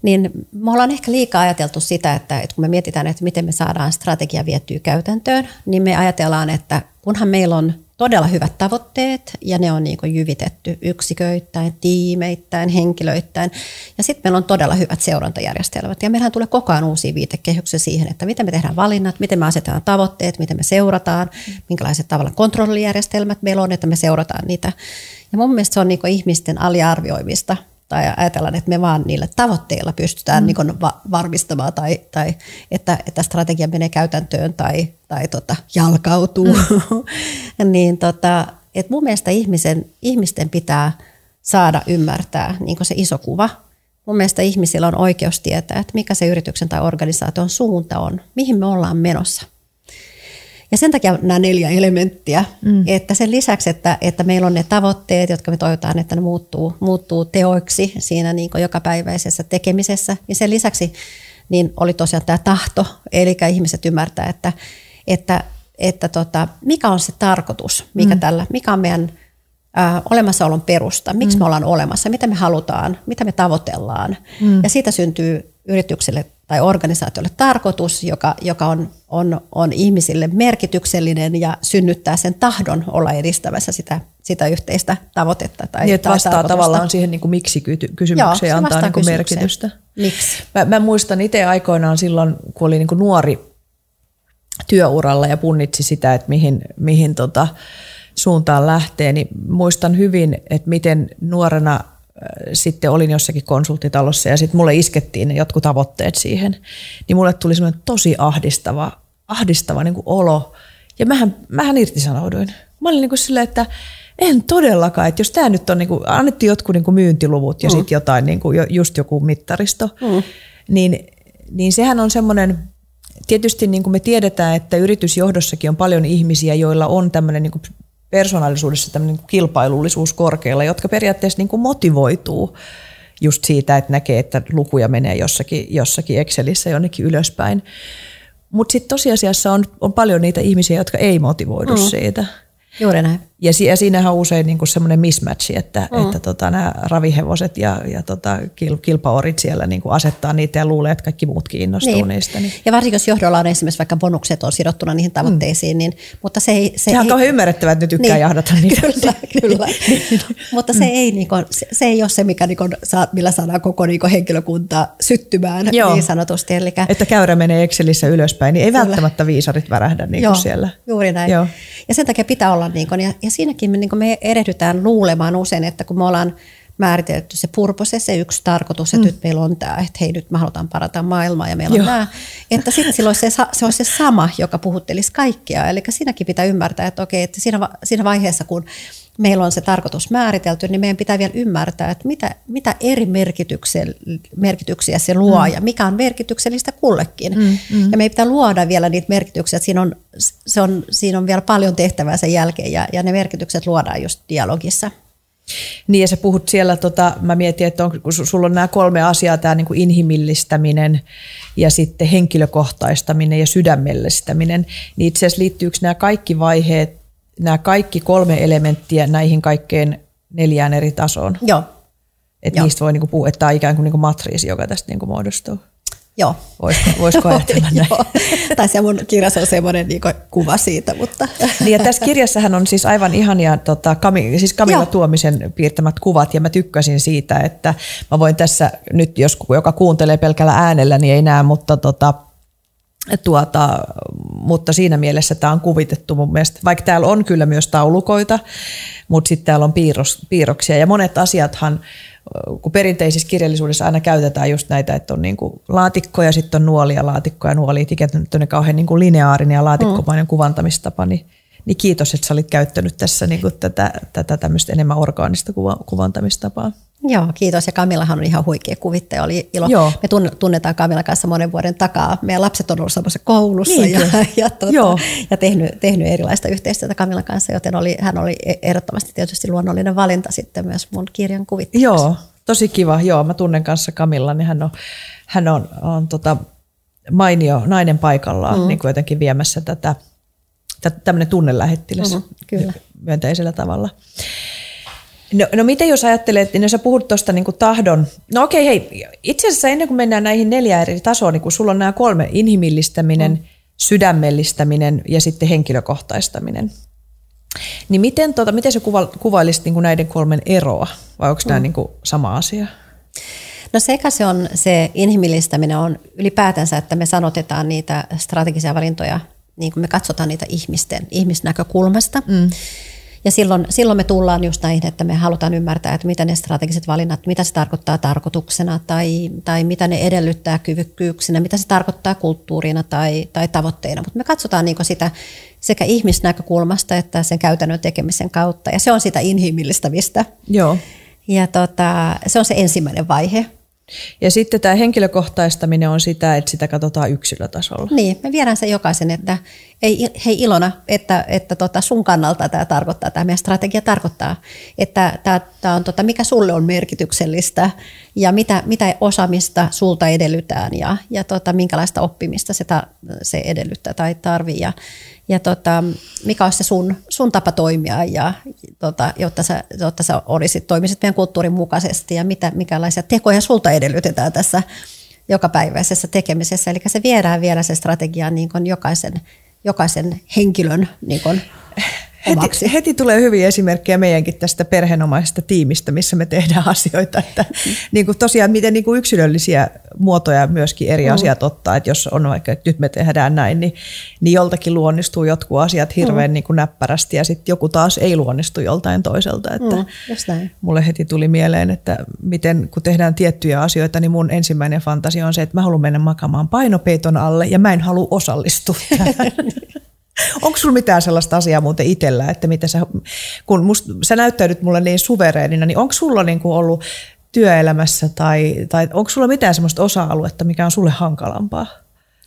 niin me ollaan ehkä liikaa ajateltu sitä, että, että kun me mietitään, että miten me saadaan strategia viettyä käytäntöön, niin me ajatellaan, että kunhan meillä on todella hyvät tavoitteet ja ne on niin kuin jyvitetty yksiköittäin, tiimeittäin, henkilöittäin. Ja sitten meillä on todella hyvät seurantajärjestelmät. Ja meillähän tulee koko ajan uusia viitekehyksiä siihen, että miten me tehdään valinnat, miten me asetetaan tavoitteet, miten me seurataan, minkälaiset tavalla kontrollijärjestelmät meillä on, että me seurataan niitä. Ja mun mielestä se on niin kuin ihmisten aliarvioimista tai ajatellaan, että me vaan niillä tavoitteilla pystytään mm. niin va- varmistamaan tai, tai että, että strategia menee käytäntöön tai, tai tota, jalkautuu. Mm. <laughs> niin tota, että mun mielestä ihmisen, ihmisten pitää saada ymmärtää niin se iso kuva. Mun mielestä ihmisillä on oikeus tietää, että mikä se yrityksen tai organisaation suunta on, mihin me ollaan menossa – ja sen takia nämä neljä elementtiä, mm. että sen lisäksi, että, että meillä on ne tavoitteet, jotka me toivotaan, että ne muuttuu, muuttuu teoiksi siinä niin jokapäiväisessä tekemisessä, niin sen lisäksi niin oli tosiaan tämä tahto, eli ihmiset ymmärtää, että, että, että tota, mikä on se tarkoitus, mikä, mm. tällä, mikä on meidän ä, olemassaolon perusta, miksi mm. me ollaan olemassa, mitä me halutaan, mitä me tavoitellaan. Mm. Ja siitä syntyy yritykselle tai organisaatiolle tarkoitus, joka, joka on, on, on ihmisille merkityksellinen ja synnyttää sen tahdon olla edistämässä sitä, sitä yhteistä tavoitetta. Tai, niin, että vastaa tai tavallaan siihen niin kuin miksi-kysymykseen ja antaa niin kuin merkitystä. Miksi? Mä, mä muistan itse aikoinaan silloin, kun oli niin kuin nuori työuralla ja punnitsi sitä, että mihin, mihin tota, suuntaan lähtee, niin muistan hyvin, että miten nuorena sitten olin jossakin konsulttitalossa ja sitten mulle iskettiin ne jotkut tavoitteet siihen, niin mulle tuli semmoinen tosi ahdistava, ahdistava niin kuin olo. Ja mähän, mähän irtisanouduin. Mä olin niin kuin silleen, että en todellakaan, että jos tämä nyt on, niin kuin, annettiin jotkut niin kuin myyntiluvut ja mm. sitten jotain, niin kuin, just joku mittaristo, mm. niin, niin sehän on semmoinen, tietysti niin kuin me tiedetään, että yritysjohdossakin on paljon ihmisiä, joilla on tämmöinen niin kuin persoonallisuudessa tämmöinen kilpailullisuus korkealla, jotka periaatteessa niin kuin motivoituu just siitä, että näkee, että lukuja menee jossakin, jossakin Excelissä jonnekin ylöspäin. Mutta sitten tosiasiassa on, on paljon niitä ihmisiä, jotka ei motivoidu mm. siitä. Juuri näin. Ja, ja siinähän on usein niin semmoinen mismatch, että, mm. että tota, nämä ravihevoset ja, ja tota, kilpaorit siellä niin asettaa niitä ja luulee, että kaikki muut kiinnostuu niin. niistä. Niin. Ja varsinkin jos johdolla on esimerkiksi vaikka bonukset on sidottuna niihin tavoitteisiin, mm. niin, mutta se ei... Se Sehän on kauhean ymmärrettävää, että ne tykkää niin. jahdata niitä. <laughs> Kyllä, <laughs> kyllä. <laughs> mutta se, mm. ei, niin kuin, se, se ei ole se, mikä, niin kuin, saa, millä saadaan koko niin kuin, henkilökunta syttymään Joo. niin sanotusti. Eli... Että käyrä menee Excelissä ylöspäin, niin ei kyllä. välttämättä viisarit värähdä niin Joo, siellä. juuri näin. Joo. Ja sen takia pitää olla, niin kuin, ja, ja siinäkin me, niin me erehdytään luulemaan usein, että kun me ollaan määritelty se purpose, se yksi tarkoitus, että mm. nyt meillä on tämä, että hei nyt me halutaan parantaa maailmaa ja meillä on Joo. nämä, että sitten silloin se, se on se sama, joka puhuttelisi kaikkia. Eli siinäkin pitää ymmärtää, että okei, että siinä, siinä vaiheessa, kun meillä on se tarkoitus määritelty, niin meidän pitää vielä ymmärtää, että mitä, mitä eri merkityksiä se luo mm. ja mikä on merkityksellistä kullekin. Mm, mm. Ja meidän pitää luoda vielä niitä merkityksiä, että siinä on, se on, siinä on vielä paljon tehtävää sen jälkeen ja, ja ne merkitykset luodaan just dialogissa. Niin ja sä puhut siellä, tota, mä mietin, että on, kun sulla on nämä kolme asiaa, tämä niin kuin inhimillistäminen ja sitten henkilökohtaistaminen ja sydämellistäminen, niin itse asiassa liittyykö nämä kaikki vaiheet nämä kaikki kolme elementtiä näihin kaikkeen neljään eri tasoon. Joo. Että niistä voi niinku puhua, että tämä on ikään kuin niinku matriisi, joka tästä niinku muodostuu. Joo. Voisiko, voisiko <laughs> ajatella näin? tai se mun kirjassa on semmoinen niin kuva siitä. Mutta. niin ja tässä kirjassahan on siis aivan ihania tota, Kami, siis Kamilla Joo. Tuomisen piirtämät kuvat ja mä tykkäsin siitä, että mä voin tässä nyt, jos joka kuuntelee pelkällä äänellä, niin ei näe, mutta tota, Tuota, mutta siinä mielessä tämä on kuvitettu mun mielestä, vaikka täällä on kyllä myös taulukoita, mutta sitten täällä on piirros, piirroksia ja monet asiathan kun perinteisessä kirjallisuudessa aina käytetään just näitä, että on niin kuin laatikkoja, sitten on nuolia, laatikkoja, nuolia, ikään kuin kauhean niin kuin lineaarinen ja laatikkomainen mm. kuvantamistapa, niin, niin kiitos, että sä olit käyttänyt tässä niin kuin tätä, tätä tämmöistä enemmän orgaanista kuva, kuvantamistapaa. Joo, kiitos. Ja Kamillahan on ihan huikea kuvittaja. Oli ilo. Joo. Me tunnetaan Kamilla kanssa monen vuoden takaa. Meidän lapset on ollut samassa koulussa niin, ja, <laughs> ja, tuota, Joo. ja tehnyt, tehnyt erilaista yhteistyötä Kamilan kanssa, joten oli, hän oli ehdottomasti tietysti luonnollinen valinta sitten myös mun kirjan kuvittajaksi. Joo, tosi kiva. Joo, mä tunnen kanssa Kamilla, niin hän on, hän on, on tota, mainio nainen paikallaan mm. niin kuin jotenkin viemässä tätä, tämmöinen tunnelähettiläs mm, kyllä. myönteisellä tavalla. No, no miten jos ajattelet, niin sä puhut tuosta niin tahdon, no okei hei, itse asiassa ennen kuin mennään näihin neljään eri tasoon, niin kun sulla on nämä kolme, inhimillistäminen, mm. sydämellistäminen ja sitten henkilökohtaistaminen, niin miten, tota, miten sä kuva, kuvailisit niin näiden kolmen eroa, vai onko mm. nämä niin kuin sama asia? No sekä se on se inhimillistäminen on ylipäätänsä, että me sanotetaan niitä strategisia valintoja, niin kuin me katsotaan niitä ihmisten, ihmisnäkökulmasta. Mm. Ja silloin, silloin me tullaan just näihin, että me halutaan ymmärtää, että mitä ne strategiset valinnat, mitä se tarkoittaa tarkoituksena tai, tai mitä ne edellyttää kyvykkyyksinä, mitä se tarkoittaa kulttuurina tai, tai tavoitteina. Mutta me katsotaan niin sitä sekä ihmisnäkökulmasta että sen käytännön tekemisen kautta. Ja se on sitä inhimillistämistä. Joo. Ja tota, se on se ensimmäinen vaihe. Ja sitten tämä henkilökohtaistaminen on sitä, että sitä katsotaan yksilötasolla. Niin, me viedään se jokaisen, että ei, hei Ilona, että, että tota sun kannalta tämä tarkoittaa, tämä meidän strategia tarkoittaa, että tämä, tämä on, tota, mikä sulle on merkityksellistä ja mitä, mitä osaamista sulta edellytään ja, ja tota, minkälaista oppimista se, ta, se edellyttää tai tarvii ja, ja tota, mikä on se sun, sun tapa toimia, ja, tota, jotta, sä, jotta sä olisit, toimisit meidän kulttuurin mukaisesti ja mitä, mikälaisia tekoja sulta edellytetään tässä jokapäiväisessä tekemisessä. Eli se viedään vielä se strategia niin jokaisen, jokaisen henkilön niin heti, heti tulee hyviä esimerkkejä meidänkin tästä perheenomaisesta tiimistä, missä me tehdään <laughs> asioita. Että, niin kuin tosiaan miten niin kuin yksilöllisiä muotoja myöskin eri mm. asiat ottaa. Että jos on vaikka, että nyt me tehdään näin, niin, niin joltakin luonnistuu jotkut asiat hirveän mm. niin kuin näppärästi ja sitten joku taas ei luonnistu joltain toiselta. Että mm, mulle heti tuli mieleen, että miten kun tehdään tiettyjä asioita, niin mun ensimmäinen fantasia on se, että mä haluan mennä makamaan painopeiton alle ja mä en halua osallistua <laughs> tähän. Onko sulla mitään sellaista asiaa muuten itsellä, että mitä sä, kun must, sä näyttäydyt mulle niin suvereenina, niin onko sulla niin kuin ollut työelämässä tai, tai onko sulla mitään sellaista osa-aluetta, mikä on sulle hankalampaa?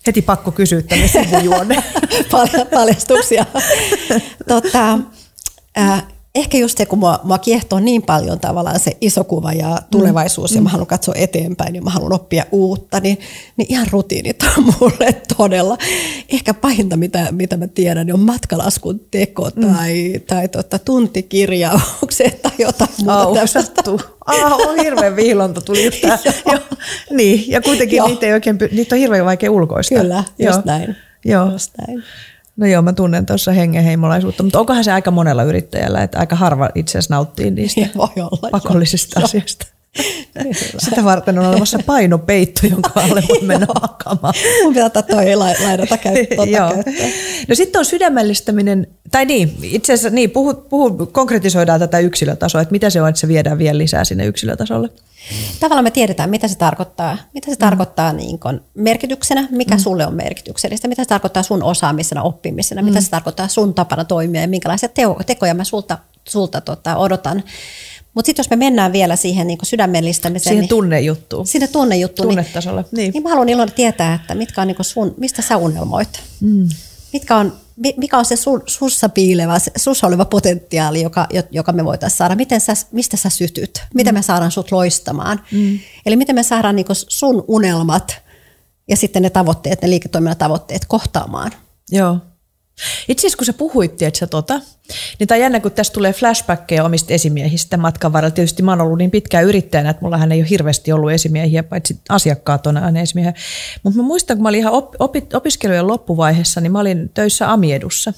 Heti pakko kysyä tänne sivujuonne. <laughs> Paljastuksia. tota, äh, ehkä just se, kun mua, mua kiehtoo niin paljon tavallaan se iso kuva ja tulevaisuus mm. ja mä haluan katsoa eteenpäin ja mä haluan oppia uutta, niin, niin ihan rutiinit on mulle todella. Ehkä pahinta, mitä, mitä mä tiedän, niin on matkalaskun teko mm. tai, tai tota, tuntikirjaukset <laughs> tai jotain muuta tämmöistä. Ah, on hirveän viilonta tuli <laughs> jo, niin, ja kuitenkin niitä, ei oikein, niitä on hirveän vaikea ulkoista. Kyllä, just Joo. näin. Joo. Just näin. No joo, mä tunnen tuossa hengenheimolaisuutta, mutta onkohan se aika monella yrittäjällä, että aika harva itse asiassa nauttii niistä <laughs> Voi olla, pakollisista asioista. Sitä varten on olemassa painopeitto, jonka <laughs> alle voi mennä makaamaan. Mun pitää ottaa toi laidata <laughs> käyttöön. No sitten on sydämellistäminen, tai niin, itse asiassa niin, puhu, puhu, konkretisoidaan tätä yksilötasoa, että mitä se on, että se viedään vielä lisää sinne yksilötasolle. Tavallaan me tiedetään, mitä se tarkoittaa. Mitä se mm. tarkoittaa niin kun merkityksenä, mikä mm. sulle on merkityksellistä, mitä se tarkoittaa sun osaamisena, oppimisena, mm. mitä se tarkoittaa sun tapana toimia ja minkälaisia teo, tekoja mä sulta, sulta tota, odotan. Mutta sitten jos me mennään vielä siihen niin sydämellistämiseen. Siihen niin, tunnejuttuun. Sinne tunnejuttuun. Niin- Tunnetasolle. Niin, niin. niin mä haluan ilon tietää, että mitkä on niin sun, mistä sä unelmoit. Mm. Mitkä on, mikä on se su, sussa piilevä, se sussa oleva potentiaali, joka, joka me voitaisiin saada. Miten sä, mistä sä sytyt? Miten mm. me saadaan sut loistamaan? Mm. Eli miten me saadaan niin sun unelmat ja sitten ne tavoitteet, ne liiketoiminnan tavoitteet kohtaamaan. Joo. Itse asiassa kun sä puhuit, että tota, niin tämä jännä, kun tässä tulee flashbackkejä omista esimiehistä matkan varrella. Tietysti mä oon ollut niin pitkään yrittäjänä, että mullahan ei ole hirveästi ollut esimiehiä, paitsi asiakkaat on aina esimiehiä. Mutta mä muistan, kun mä olin ihan op, op, opiskelujen loppuvaiheessa, niin mä olin töissä Amiedussa.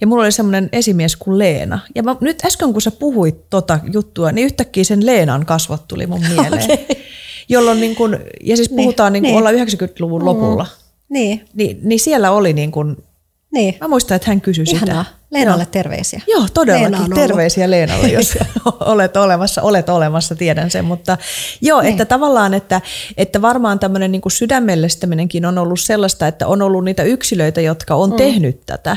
Ja mulla oli semmoinen esimies kuin Leena. Ja mä, nyt äsken kun sä puhuit tota juttua, niin yhtäkkiä sen Leenan kasvot tuli mun <laughs> mieleen. Okay. Jolloin niin kun, ja siis niin, puhutaan niin, niin, niin olla 90-luvun lopulla. Mm. Niin. Niin, niin siellä oli niin kun Niin. Mä muistan, että hän kysyi Ihanaa. sitä. Leenalle Joo. terveisiä. Joo, todellakin. Terveisiä Leenalle, jos <laughs> <laughs> olet olemassa. Olet olemassa, tiedän sen. Mutta joo, niin. että tavallaan, että, että varmaan tämmöinen niin sydämellistäminenkin on ollut sellaista, että on ollut niitä yksilöitä, jotka on mm. tehnyt tätä.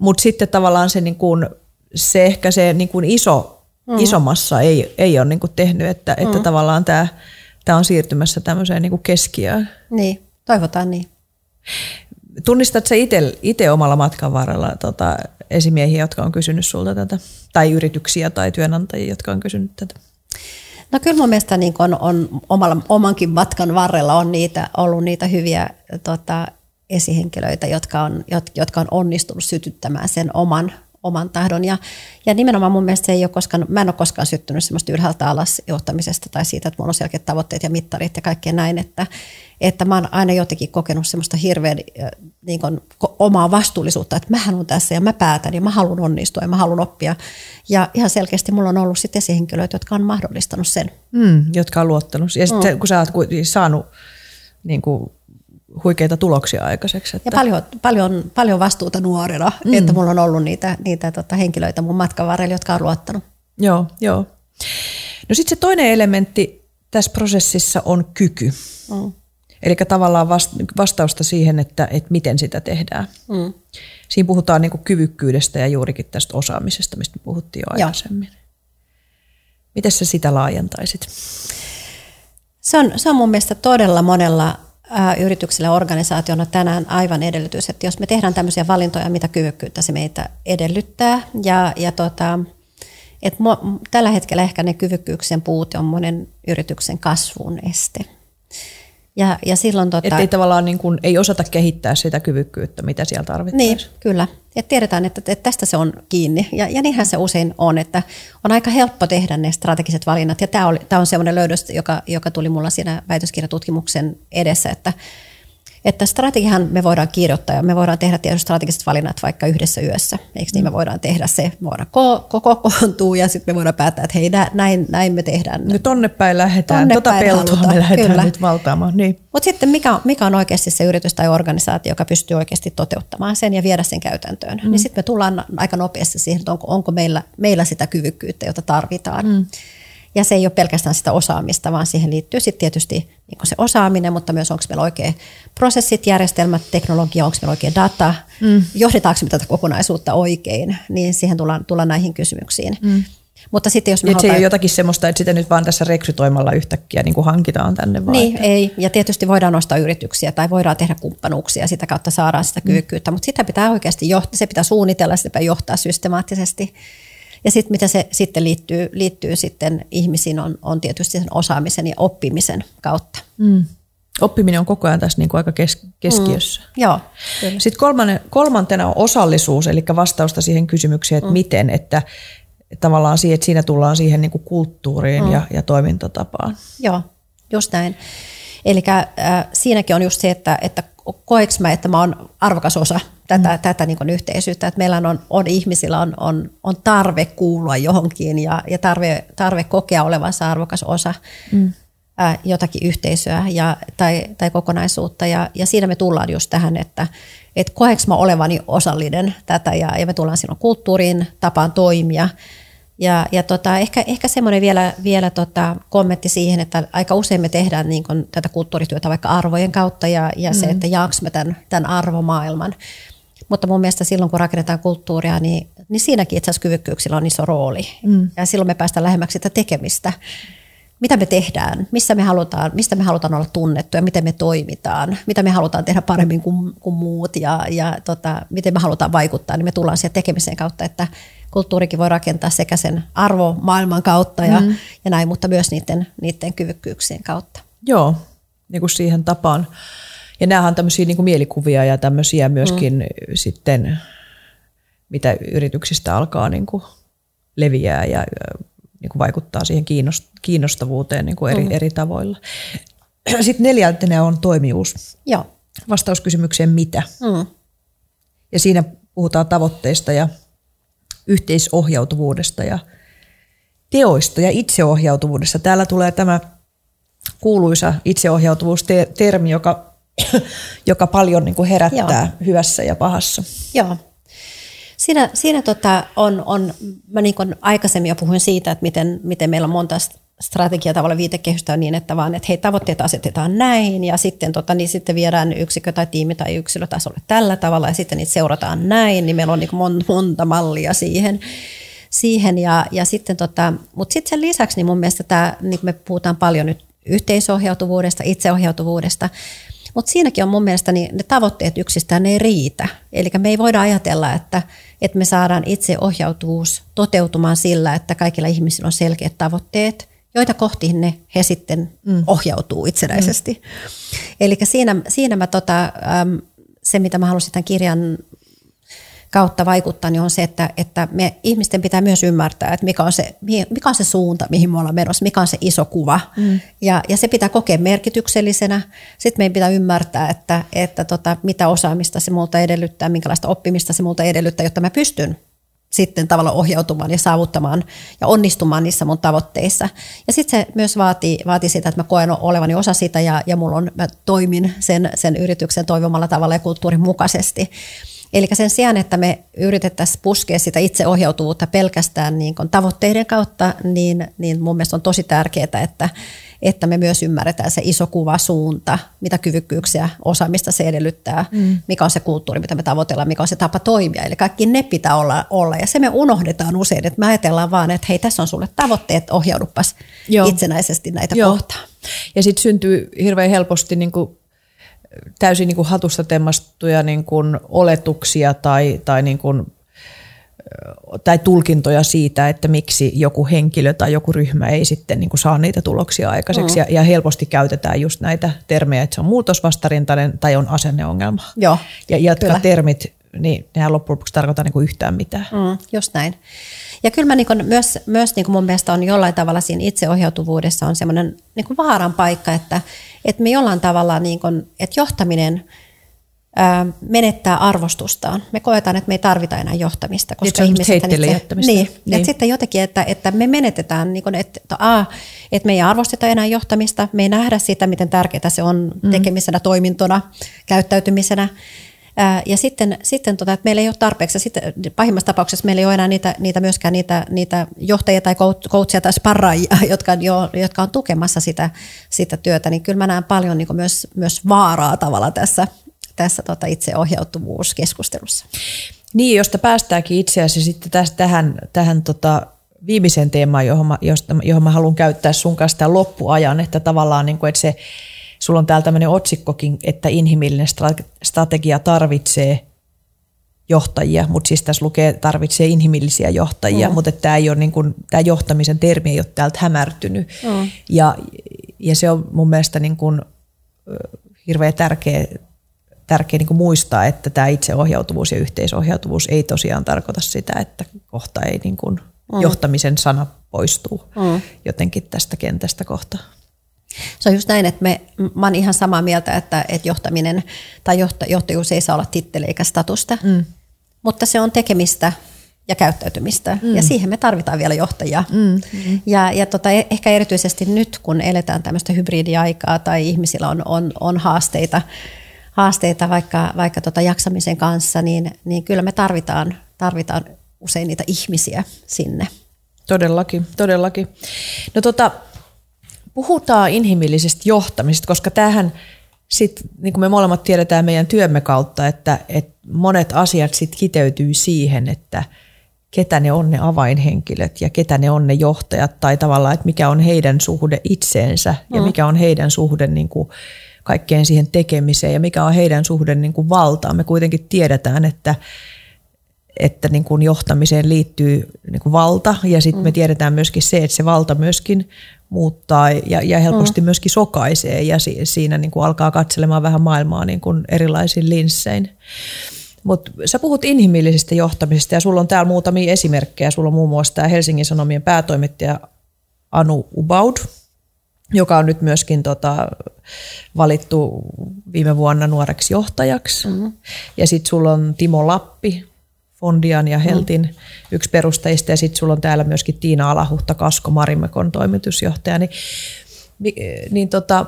Mutta sitten tavallaan se, niin kuin, se ehkä se niin kuin iso, mm. iso massa ei, ei ole niin kuin tehnyt, että, mm. että tavallaan tämä, tämä on siirtymässä tämmöiseen niin kuin keskiöön. Niin, toivotaan niin. Tunnistat sä itse omalla matkan varrella tota, esimiehiä, jotka on kysynyt sulta tätä, tai yrityksiä tai työnantajia, jotka on kysynyt tätä? No kyllä mun mielestä niin on, on omalla, omankin matkan varrella on niitä, ollut niitä hyviä tota, esihenkilöitä, jotka on, jotka on onnistunut sytyttämään sen oman, oman tahdon. Ja, ja nimenomaan mun mielestä se ei ole koskaan, mä en ole koskaan syttynyt semmoista ylhäältä alas johtamisesta tai siitä, että mulla on selkeät tavoitteet ja mittarit ja kaikkea näin, että, että mä oon aina jotenkin kokenut semmoista hirveän niin kuin, omaa vastuullisuutta, että mä haluan tässä ja mä päätän ja mä haluan onnistua ja mä haluan oppia. Ja ihan selkeästi mulla on ollut sitten esihenkilöitä, jotka on mahdollistanut sen. Mm, jotka on luottanut. Ja sitten mm. kun sä oot saanut niin kuin, huikeita tuloksia aikaiseksi. Että... Ja paljon, paljon, paljon vastuuta nuorena, mm. että mulla on ollut niitä, niitä tota, henkilöitä mun matkan varrella, jotka on luottanut. Joo, joo. No sitten se toinen elementti tässä prosessissa on kyky. Mm. Eli tavallaan vastausta siihen, että, että miten sitä tehdään. Mm. Siinä puhutaan niin kyvykkyydestä ja juurikin tästä osaamisesta, mistä me puhuttiin jo aikaisemmin. Miten sä sitä laajentaisit? Se on, se on mun mielestä todella monella ä, yrityksellä ja organisaationa tänään aivan edellytys, että jos me tehdään tämmöisiä valintoja, mitä kyvykkyyttä se meitä edellyttää. Ja, ja tota, et mo, tällä hetkellä ehkä ne kyvykkyyksien puute on monen yrityksen kasvun este. Ja, ja silloin, tota, että ei tavallaan niin kuin, ei osata kehittää sitä kyvykkyyttä, mitä siellä tarvittaisiin. Niin, kyllä. Et tiedetään, että, että tästä se on kiinni. Ja, ja niinhän se usein on, että on aika helppo tehdä ne strategiset valinnat. Ja tämä, oli, tämä on sellainen löydös, joka, joka tuli mulla siinä väitöskirjatutkimuksen edessä, että että strategihan me voidaan kirjoittaa ja me voidaan tehdä tietysti strategiset valinnat vaikka yhdessä yössä. Eikö niin? Me voidaan tehdä se, me voidaan koko kokoontua ja sitten me voidaan päättää, että hei näin, näin me tehdään. No tonne päin lähdetään, tonne tota päin peltoa haluta. me lähdetään Kyllä. nyt valtaamaan. Niin. Mutta sitten mikä, mikä on oikeasti se yritys tai organisaatio, joka pystyy oikeasti toteuttamaan sen ja viedä sen käytäntöön. Mm. Niin sitten me tullaan aika nopeasti siihen, että onko, onko meillä, meillä sitä kyvykkyyttä, jota tarvitaan. Mm. Ja se ei ole pelkästään sitä osaamista, vaan siihen liittyy sitten tietysti niin se osaaminen, mutta myös onko meillä oikein prosessit, järjestelmät, teknologia, onko meillä oikein data, mm. johdetaanko me tätä kokonaisuutta oikein, niin siihen tullaan, tullaan näihin kysymyksiin. Mm. Mutta sitten jos me halutaan... se ei ole jotakin semmoista, että sitä nyt vaan tässä rekrytoimalla yhtäkkiä niin kuin hankitaan tänne vaan. Niin, että... ei. Ja tietysti voidaan nostaa yrityksiä tai voidaan tehdä kumppanuuksia, sitä kautta saadaan sitä kyvykkyyttä, mm. mutta sitä pitää oikeasti johtaa, se pitää suunnitella, sitä pitää johtaa systemaattisesti. Ja sitten mitä se sitten liittyy, liittyy sitten ihmisiin on, on tietysti sen osaamisen ja oppimisen kautta. Mm. Oppiminen on koko ajan tässä niin kuin aika kes, keskiössä. Mm. Joo, kyllä. Sitten kolmannen, kolmantena on osallisuus, eli vastausta siihen kysymykseen, että mm. miten, että tavallaan siihen, että siinä tullaan siihen niin kuin kulttuuriin mm. ja, ja toimintatapaan. Joo, just näin. Eli äh, siinäkin on just se, että, että koeks mä, että mä oon arvokas osa tätä, mm. tätä niin yhteisyyttä, että meillä on, on ihmisillä on, on, on tarve kuulua johonkin ja, ja tarve, tarve kokea olevansa arvokas osa mm. ää, jotakin yhteisöä ja, tai, tai kokonaisuutta. Ja, ja siinä me tullaan just tähän, että et koeks mä olevani osallinen tätä ja, ja me tullaan silloin kulttuuriin, tapaan toimia – ja, ja tota, ehkä, ehkä semmoinen vielä, vielä tota kommentti siihen, että aika usein me tehdään niin kun tätä kulttuurityötä vaikka arvojen kautta ja, ja mm. se, että jaaks me tämän, tämän arvomaailman. Mutta mun mielestä silloin, kun rakennetaan kulttuuria, niin, niin siinäkin itse asiassa kyvykkyyksillä on iso rooli. Mm. Ja silloin me päästään lähemmäksi sitä tekemistä. Mitä me tehdään, missä me halutaan, mistä me halutaan olla tunnettuja, miten me toimitaan, mitä me halutaan tehdä paremmin kuin, kuin muut ja, ja tota, miten me halutaan vaikuttaa, niin me tullaan siihen tekemisen kautta, että kulttuurikin voi rakentaa sekä sen arvomaailman kautta ja, mm. ja näin, mutta myös niiden, niiden kyvykkyyksien kautta. Joo, niin kuin siihen tapaan. Ja nämähän on tämmöisiä niin kuin mielikuvia ja tämmöisiä myöskin mm. sitten, mitä yrityksistä alkaa niin kuin leviää ja niin kuin vaikuttaa siihen kiinnostavuuteen niin kuin eri, mm. eri tavoilla. <clears throat> Sitten neljäntenä on toimijuus. Joo. Vastaus kysymykseen mitä. Mm. Ja siinä puhutaan tavoitteista ja yhteisohjautuvuudesta ja teoista ja itseohjautuvuudesta. Täällä tulee tämä kuuluisa itseohjautuvuustermi, joka <coughs> joka paljon niin kuin herättää Joo. hyvässä ja pahassa. Joo. Siinä, siinä tota on, on, mä niin kuin aikaisemmin jo puhuin siitä, että miten, miten meillä on monta strategia tavalla viitekehystä on niin, että vaan, että hei, tavoitteet asetetaan näin ja sitten, tota, niin sitten viedään yksikö tai tiimi tai yksilötasolle tällä tavalla ja sitten niitä seurataan näin, niin meillä on niin monta, monta mallia siihen. siihen ja, ja sitten tota, mutta sitten sen lisäksi niin mun mielestä tämä, niin me puhutaan paljon nyt yhteisohjautuvuudesta, itseohjautuvuudesta, mutta siinäkin on mun mielestä niin ne tavoitteet yksistään ei riitä. Eli me ei voida ajatella, että, että me saadaan itseohjautuvuus toteutumaan sillä, että kaikilla ihmisillä on selkeät tavoitteet, joita kohti ne he sitten mm. ohjautuu itsenäisesti. Mm. Eli siinä, siinä mä tota, se, mitä mä halusin tämän kirjan kautta vaikuttaa, niin on se, että, että me ihmisten pitää myös ymmärtää, että mikä on, se, mikä on se suunta, mihin me ollaan menossa, mikä on se iso kuva. Mm. Ja, ja se pitää kokea merkityksellisenä. Sitten meidän pitää ymmärtää, että, että tota, mitä osaamista se multa edellyttää, minkälaista oppimista se multa edellyttää, jotta mä pystyn sitten tavallaan ohjautumaan ja saavuttamaan ja onnistumaan niissä mun tavoitteissa. Ja sitten se myös vaatii, vaatii sitä, että mä koen olevani osa sitä ja, ja mulla on, mä toimin sen, sen yrityksen toivomalla tavalla ja kulttuurin mukaisesti. Eli sen sijaan, että me yritettäisiin puskea sitä itseohjautuvuutta pelkästään niin tavoitteiden kautta, niin, niin mun mielestä on tosi tärkeää, että, että me myös ymmärretään se iso kuva suunta, mitä kyvykkyyksiä, osaamista se edellyttää, mm. mikä on se kulttuuri, mitä me tavoitellaan, mikä on se tapa toimia. Eli kaikki ne pitää olla, olla. ja se me unohdetaan usein, että me ajatellaan vaan, että hei tässä on sulle tavoitteet, ohjaudupas Joo. itsenäisesti näitä Joo. kohtaa. Ja sitten syntyy hirveän helposti niin kuin täysin niin kuin hatusta temmastuja niin kuin oletuksia tai, tai niin kuin tai tulkintoja siitä, että miksi joku henkilö tai joku ryhmä ei sitten niin kuin saa niitä tuloksia aikaiseksi. Mm. Ja, ja helposti käytetään just näitä termejä, että se on muutosvastarintainen tai on asenneongelma. Joo, ja jotka kyllä. termit, niin nehän loppujen lopuksi tarkoittaa niin kuin yhtään mitään. Mm, just näin. Ja kyllä mä niin kuin myös, myös niin kuin mun mielestä on jollain tavalla siinä itseohjautuvuudessa on semmoinen niin vaaran paikka, että, että me jollain tavalla, niin kuin, että johtaminen – menettää arvostustaan. Me koetaan, että me ei tarvita enää johtamista. Koska niin, ihmiset itse, niin, niin. Että sitten jotenkin, että, että me menetetään, niin kuin, että, että, a, että me ei arvosteta enää johtamista, me ei nähdä sitä, miten tärkeää se on mm. tekemisenä, toimintona, käyttäytymisenä. Ja sitten, sitten tota, että meillä ei ole tarpeeksi, sitten pahimmassa tapauksessa meillä ei ole enää niitä, niitä myöskään niitä, niitä johtajia tai coachia tai sparraajia, <laughs> jotka, jo, jotka on tukemassa sitä, sitä työtä, niin kyllä mä näen paljon niin myös, myös vaaraa tavalla tässä, tässä tota itseohjautuvuuskeskustelussa. Niin, josta päästäänkin itse asiassa sitten tästä, tähän, tähän tota viimeiseen teemaan, johon mä, josta, johon mä haluan käyttää sun kanssa tämän loppuajan, että tavallaan niin kuin, että se, sulla on täällä tämmöinen otsikkokin, että inhimillinen strategia tarvitsee johtajia, mutta siis tässä lukee tarvitsee inhimillisiä johtajia, mm. mutta tämä, ei ole niin kuin, tämä johtamisen termi ei ole täältä hämärtynyt. Mm. Ja, ja se on mun mielestä niin kuin, hirveän tärkeä tärkeää niin muistaa, että tämä itseohjautuvuus ja yhteisohjautuvuus ei tosiaan tarkoita sitä, että kohta ei niin kuin mm. johtamisen sana poistuu mm. jotenkin tästä kentästä kohta. Se on just näin, että me, mä olen ihan samaa mieltä, että, että johtaminen tai johtajuus ei saa olla titteli eikä statusta, mm. mutta se on tekemistä ja käyttäytymistä. Mm. Ja siihen me tarvitaan vielä johtajia. Mm. Mm. Ja, ja tota, e-, ehkä erityisesti nyt, kun eletään tämmöistä hybridiaikaa tai ihmisillä on, on, on haasteita haasteita vaikka, vaikka tota jaksamisen kanssa, niin, niin kyllä me tarvitaan, tarvitaan usein niitä ihmisiä sinne. Todellakin, todellakin. No tota, puhutaan inhimillisestä johtamisesta, koska tähän sit, niin kuin me molemmat tiedetään meidän työmme kautta, että, että monet asiat sit kiteytyy siihen, että ketä ne on ne avainhenkilöt ja ketä ne on ne johtajat tai tavallaan, että mikä on heidän suhde itseensä ja mm. mikä on heidän suhde niin kuin kaikkeen siihen tekemiseen ja mikä on heidän suhde niin kuin valtaan. Me kuitenkin tiedetään, että, että niin kuin johtamiseen liittyy niin kuin valta ja sitten mm. me tiedetään myöskin se, että se valta myöskin muuttaa ja, ja helposti mm. myöskin sokaisee ja si, siinä niin kuin alkaa katselemaan vähän maailmaa niin kuin erilaisin linssein. Mutta sä puhut inhimillisestä johtamisesta ja sulla on täällä muutamia esimerkkejä. Sulla on muun muassa tämä Helsingin Sanomien päätoimittaja Anu Ubaud, joka on nyt myöskin tota, valittu viime vuonna nuoreksi johtajaksi. Mm-hmm. Ja sitten sulla on Timo Lappi, Fondian ja Heltin mm. yksi perustajista, ja sitten sulla on täällä myöskin Tiina Alahuhta Kasko Marimekon toimitusjohtaja. Niin, niin tota,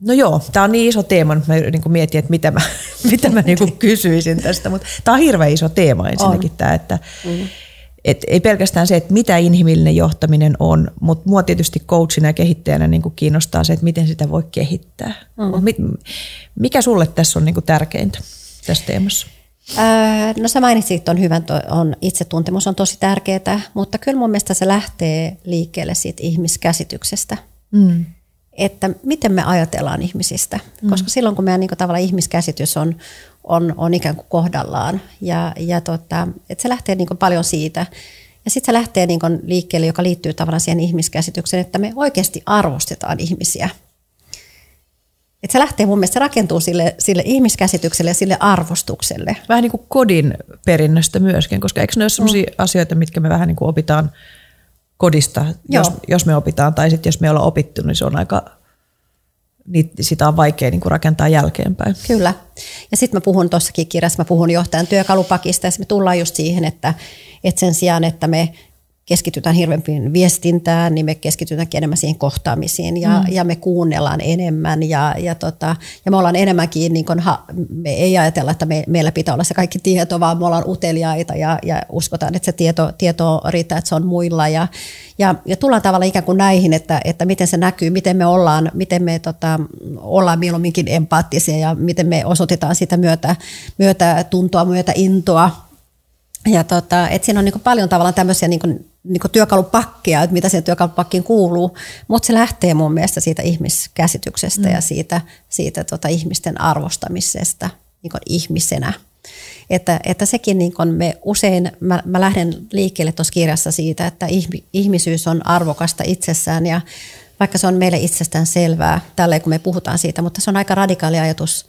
No joo, tämä on niin iso teema, että mä niin mietin, että mitä mä, <laughs> mitä mä niin kysyisin tästä, mutta tämä on hirveän iso teema ensinnäkin tämä, että mm. et ei pelkästään se, että mitä inhimillinen johtaminen on, mutta mua tietysti coachina ja kehittäjänä niin kiinnostaa se, että miten sitä voi kehittää. Mm. mikä sulle tässä on niin tärkeintä tässä teemassa? No sä mainitsit on hyvän, on itsetuntemus on tosi tärkeää, mutta kyllä mun mielestä se lähtee liikkeelle siitä ihmiskäsityksestä. Mm että miten me ajatellaan ihmisistä. Mm. Koska silloin, kun meidän niin kuin, tavallaan ihmiskäsitys on, on, on ikään kuin kohdallaan, ja, ja tota, että se lähtee niin kuin, paljon siitä. Ja sitten se lähtee niin kuin, liikkeelle, joka liittyy tavallaan siihen ihmiskäsitykseen, että me oikeasti arvostetaan ihmisiä. Et se lähtee mun mielestä, se rakentuu sille, sille ihmiskäsitykselle ja sille arvostukselle. Vähän niin kuin kodin perinnöstä myöskin, koska eikö ne ole sellaisia mm. asioita, mitkä me vähän niin kuin opitaan – kodista, jos, jos me opitaan, tai sitten jos me ollaan opittu, niin se on aika, niin sitä on vaikea niin kuin rakentaa jälkeenpäin. Kyllä. Ja sitten mä puhun tuossakin kirjassa, mä puhun johtajan työkalupakista, ja me tullaan just siihen, että, että sen sijaan, että me keskitytään hirveämmin viestintään, niin me keskitytäänkin enemmän siihen kohtaamisiin ja, mm. ja me kuunnellaan enemmän ja, ja, tota, ja me ollaan enemmänkin, niin kun, ha, me ei ajatella, että me, meillä pitää olla se kaikki tieto, vaan me ollaan uteliaita ja, ja uskotaan, että se tieto, tieto riittää, että se on muilla ja, ja, ja tullaan tavallaan ikään kuin näihin, että, että miten se näkyy, miten me ollaan, miten me tota, ollaan mieluumminkin empaattisia ja miten me osoitetaan sitä myötä, myötä tuntoa, myötä intoa ja tota, et siinä on niin paljon tavallaan tämmöisiä niin niin työkalupakkia, että mitä siihen työkalupakkiin kuuluu, mutta se lähtee mun mielestä siitä ihmiskäsityksestä mm. ja siitä, siitä tota ihmisten arvostamisesta niin ihmisenä. Että, että sekin niin me usein, mä, mä lähden liikkeelle tuossa kirjassa siitä, että ihmisyys on arvokasta itsessään ja vaikka se on meille itsestään selvää, tälleen kun me puhutaan siitä, mutta se on aika radikaali ajatus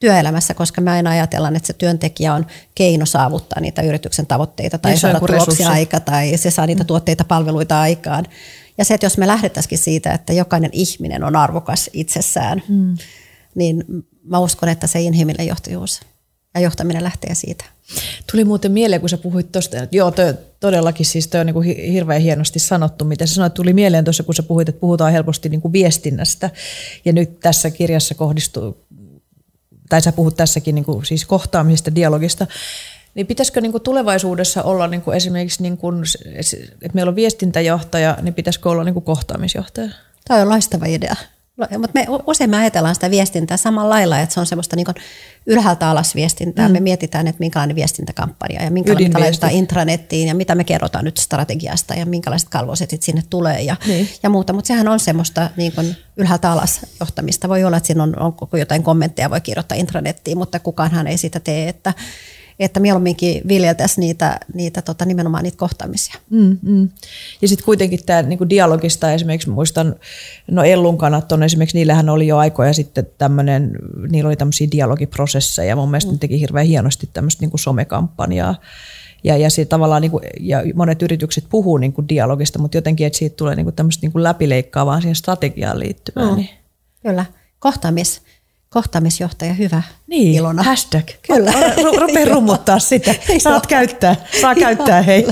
työelämässä, koska mä aina ajatellaan, että se työntekijä on keino saavuttaa niitä yrityksen tavoitteita tai niin saada tuloksia aika tai se saa niitä mm. tuotteita palveluita aikaan. Ja se, että jos me lähdettäisikin siitä, että jokainen ihminen on arvokas itsessään, mm. niin mä uskon, että se inhimillinen johtajuus ja johtaminen lähtee siitä. Tuli muuten mieleen, kun sä puhuit tuosta, että joo, toi, todellakin siis toi on niin hirveän hienosti sanottu, mitä sä sanoit. Tuli mieleen tuossa, kun sä puhuit, että puhutaan helposti niin kuin viestinnästä. Ja nyt tässä kirjassa kohdistuu tai sä puhut tässäkin niin kuin, siis kohtaamisesta, dialogista, niin pitäisikö niin kuin tulevaisuudessa olla niin kuin esimerkiksi, niin kuin, että meillä on viestintäjohtaja, niin pitäisikö olla niin kuin kohtaamisjohtaja? Tämä on loistava idea. Mutta me usein me ajatellaan sitä viestintää samalla lailla, että se on semmoista niin ylhäältä alas viestintää. Mm. Me mietitään, että minkälainen viestintäkampanja ja minkälaista laittaa intranettiin ja mitä me kerrotaan nyt strategiasta ja minkälaiset kalvosetit sinne tulee ja, niin. ja muuta. Mutta sehän on semmoista niin kuin ylhäältä alas johtamista. Voi olla, että siinä on, on jotain kommentteja voi kirjoittaa intranettiin, mutta kukaanhan ei sitä tee. Että, että mieluumminkin viljeltäisiin niitä, niitä tota, nimenomaan niitä kohtaamisia. Mm, mm. Ja sitten kuitenkin tämä niinku dialogista esimerkiksi muistan, no Ellun kannat on esimerkiksi, niillähän oli jo aikoja sitten tämmöinen, niillä oli tämmöisiä dialogiprosesseja, mun mielestä mm. ne teki hirveän hienosti tämmöistä niinku somekampanjaa. Ja, ja, siitä tavallaan, niin kuin, ja monet yritykset puhuu niin kuin dialogista, mutta jotenkin, että siitä tulee niin kuin tämmöistä niin kuin läpileikkaavaa siihen strategiaan liittyvää. Mm. Niin. Kyllä, kohtaamis kohtaamisjohtaja hyvä niin, Ilona. hashtag. <laughs> Kyllä. Rupea rummuttaa sitä. <laughs> Saat käyttää. Saa käyttää, hei.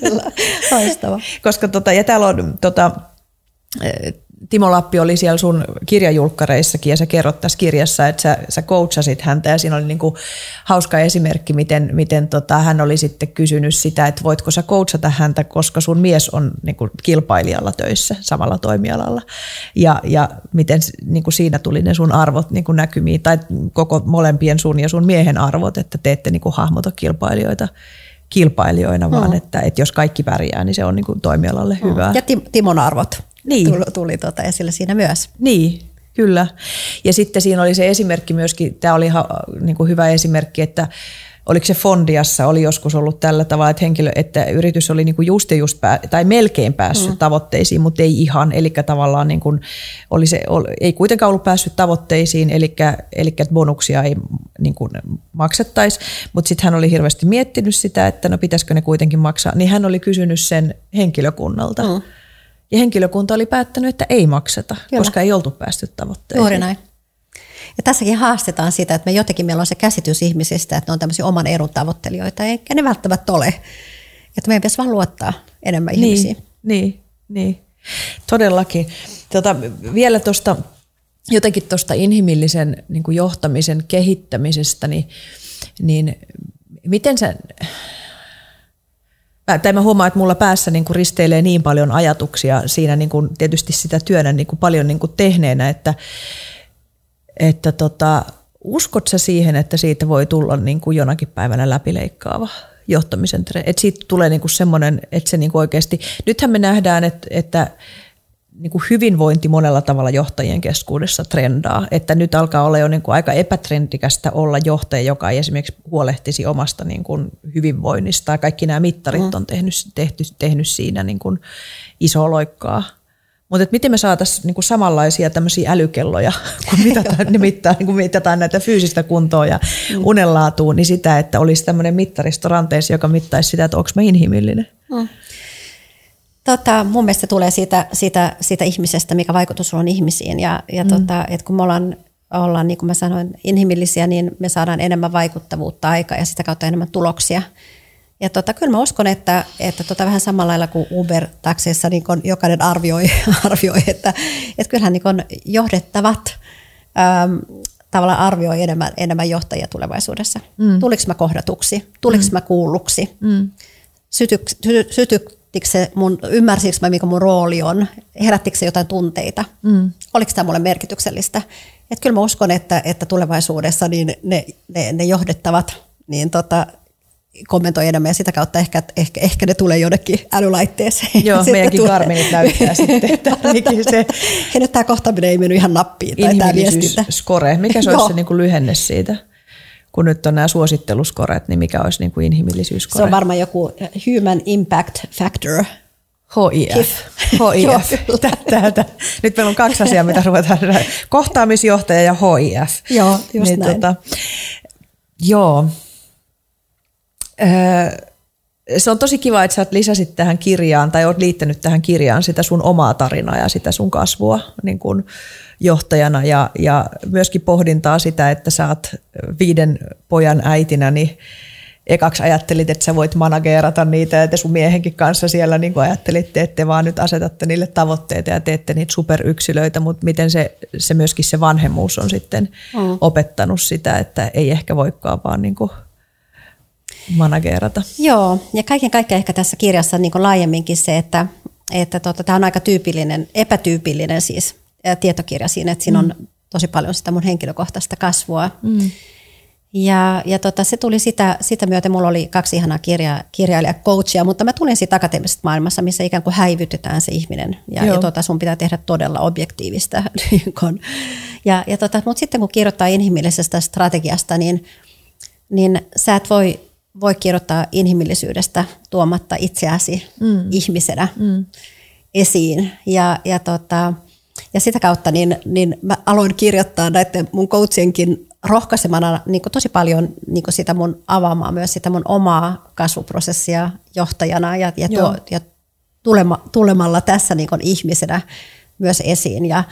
Kyllä. Loistava. <laughs> Koska tota, ja täällä on tota, Timo Lappi oli siellä sun kirjajulkkareissakin ja sä kerrot tässä kirjassa, että sä, sä coachasit häntä ja siinä oli niinku hauska esimerkki, miten, miten tota, hän oli sitten kysynyt sitä, että voitko sä coachata häntä, koska sun mies on niinku kilpailijalla töissä samalla toimialalla ja, ja miten niinku siinä tuli ne sun arvot niinku näkymiin tai koko molempien sun ja sun miehen arvot, että te ette niinku hahmota kilpailijoita kilpailijoina, vaan mm. että, että jos kaikki pärjää, niin se on niinku toimialalle mm. hyvä. Ja Timon arvot niin. tuli, tuli tuota esille siinä myös. Niin, kyllä. Ja sitten siinä oli se esimerkki myöskin, tämä oli ha, niin kuin hyvä esimerkki, että oliko se Fondiassa, oli joskus ollut tällä tavalla, että, henkilö, että yritys oli niin kuin just ja just pää, tai melkein päässyt mm. tavoitteisiin, mutta ei ihan, eli tavallaan niin kuin oli se, ei kuitenkaan ollut päässyt tavoitteisiin, eli, eli bonuksia ei niin kuin maksettaisi, mutta sitten hän oli hirveästi miettinyt sitä, että no pitäisikö ne kuitenkin maksaa, niin hän oli kysynyt sen henkilökunnalta. Mm ja henkilökunta oli päättänyt, että ei makseta, Kyllä. koska ei oltu päästy tavoitteeseen. Juuri näin. Ja tässäkin haastetaan sitä, että me jotenkin meillä on se käsitys ihmisistä, että ne on tämmöisiä oman edun tavoittelijoita, eikä ne välttämättä ole. Että meidän pitäisi vaan luottaa enemmän niin, ihmisiin. Niin, niin. Todellakin. Tota, vielä tuosta jotenkin tuosta inhimillisen niin johtamisen kehittämisestä, niin, niin miten sä, tai mä huomaan, että mulla päässä niin kuin risteilee niin paljon ajatuksia siinä niin kuin tietysti sitä työnä niin kuin paljon niin kuin tehneenä, että, että tota, uskot sä siihen, että siitä voi tulla niin kuin jonakin päivänä läpileikkaava johtamisen treeni? Että siitä tulee niin kuin semmoinen, että se niin kuin oikeasti, nythän me nähdään, että, että niin kuin hyvinvointi monella tavalla johtajien keskuudessa trendaa. Että nyt alkaa olla jo niin kuin aika epätrendikästä olla johtaja, joka ei esimerkiksi huolehtisi omasta niin kuin hyvinvoinnista. Kaikki nämä mittarit mm. on tehnyt, tehty, tehnyt siinä niin kuin iso loikkaa. Mutta miten me saataisiin niinku samanlaisia tämmöisiä älykelloja, <laughs> kun mitataan, <laughs> mittaa, niin kun mitataan näitä fyysistä kuntoa ja mm. unenlaatua, niin sitä, että olisi tämmöinen mittaristo ranteessa, joka mittaisi sitä, että onko mä inhimillinen. Mm. Tota, mun mielestä tulee siitä, siitä, siitä ihmisestä, mikä vaikutus on ihmisiin. Ja, ja mm. tota, et kun me ollaan, ollaan, niin kuin mä sanoin, inhimillisiä, niin me saadaan enemmän vaikuttavuutta aikaa ja sitä kautta enemmän tuloksia. Ja tota, kyllä mä uskon, että, että tota, vähän samalla lailla kuin Uber-takseissa niin jokainen arvioi, <laughs> arvioi että, että kyllähän niin johdettavat äm, tavallaan arvioi enemmän, enemmän johtajia tulevaisuudessa. Mm. Tuliko mä kohdatuksi? Tuliko mm. mä kuulluksi? Mm. Sytyk, sy, sytyttikö se mun, ymmärsikö mä, mikä mun rooli on? Herättikö se jotain tunteita? Mm. Oliko tämä mulle merkityksellistä? Et kyllä mä uskon, että, että tulevaisuudessa niin ne, ne, ne johdettavat niin tota, kommentoi enemmän ja sitä kautta ehkä, ehkä, ehkä ne tulee jonnekin älylaitteeseen. Joo, meidänkin tulee. Karminit näyttää sitten, että <laughs> se... Ja nyt tämä kohtaaminen ei mennyt ihan nappiin. Tai tämä viestintä. score, mikä se olisi se niin kuin lyhenne siitä? Kun nyt on nämä suositteluskoret, niin mikä olisi niin kuin inhimillisyyskore? Se on varmaan joku Human Impact Factor. HIF. <laughs> HIF. Täältä. Nyt meillä on kaksi asiaa, mitä ruvetaan. <laughs> Kohtaamisjohtaja ja HIF. Joo, just niin, näin. Tota, joo, se on tosi kiva, että sä lisäsit tähän kirjaan tai oot liittänyt tähän kirjaan sitä sun omaa tarinaa ja sitä sun kasvua niin kuin johtajana ja, ja myöskin pohdintaa sitä, että sä oot viiden pojan äitinä, niin ekaksi ajattelit, että sä voit manageerata niitä ja te sun miehenkin kanssa siellä niin kuin ajattelitte, että te vaan nyt asetatte niille tavoitteita ja teette niitä superyksilöitä, mutta miten se, se myöskin se vanhemmuus on sitten mm. opettanut sitä, että ei ehkä voikaan vaan niin kuin – managerata. Joo, ja kaiken kaikkiaan ehkä tässä kirjassa niin kuin laajemminkin se, että, että tota, tämä on aika tyypillinen, epätyypillinen siis tietokirja siinä, että siinä mm. on tosi paljon sitä mun henkilökohtaista kasvua. Mm. Ja, ja tota, se tuli sitä, sitä myöten, mulla oli kaksi ihanaa kirja, kirjailija coachia, mutta mä tulin siitä akateemisesta maailmassa, missä ikään kuin häivytetään se ihminen. Ja, ja tota, sun pitää tehdä todella objektiivista. <laughs> Niin ja, ja tota, mutta sitten kun kirjoittaa inhimillisestä strategiasta, niin, niin sä et voi voi kirjoittaa inhimillisyydestä tuomatta itseäsi mm. ihmisenä mm. esiin. Ja, ja, tota, ja sitä kautta niin, niin mä aloin kirjoittaa näiden mun coachienkin rohkaisemana niin tosi paljon niin sitä mun avaamaan myös sitä mun omaa kasvuprosessia johtajana ja, ja, tuo, ja tulema, tulemalla tässä niin ihmisenä myös esiin. Ja,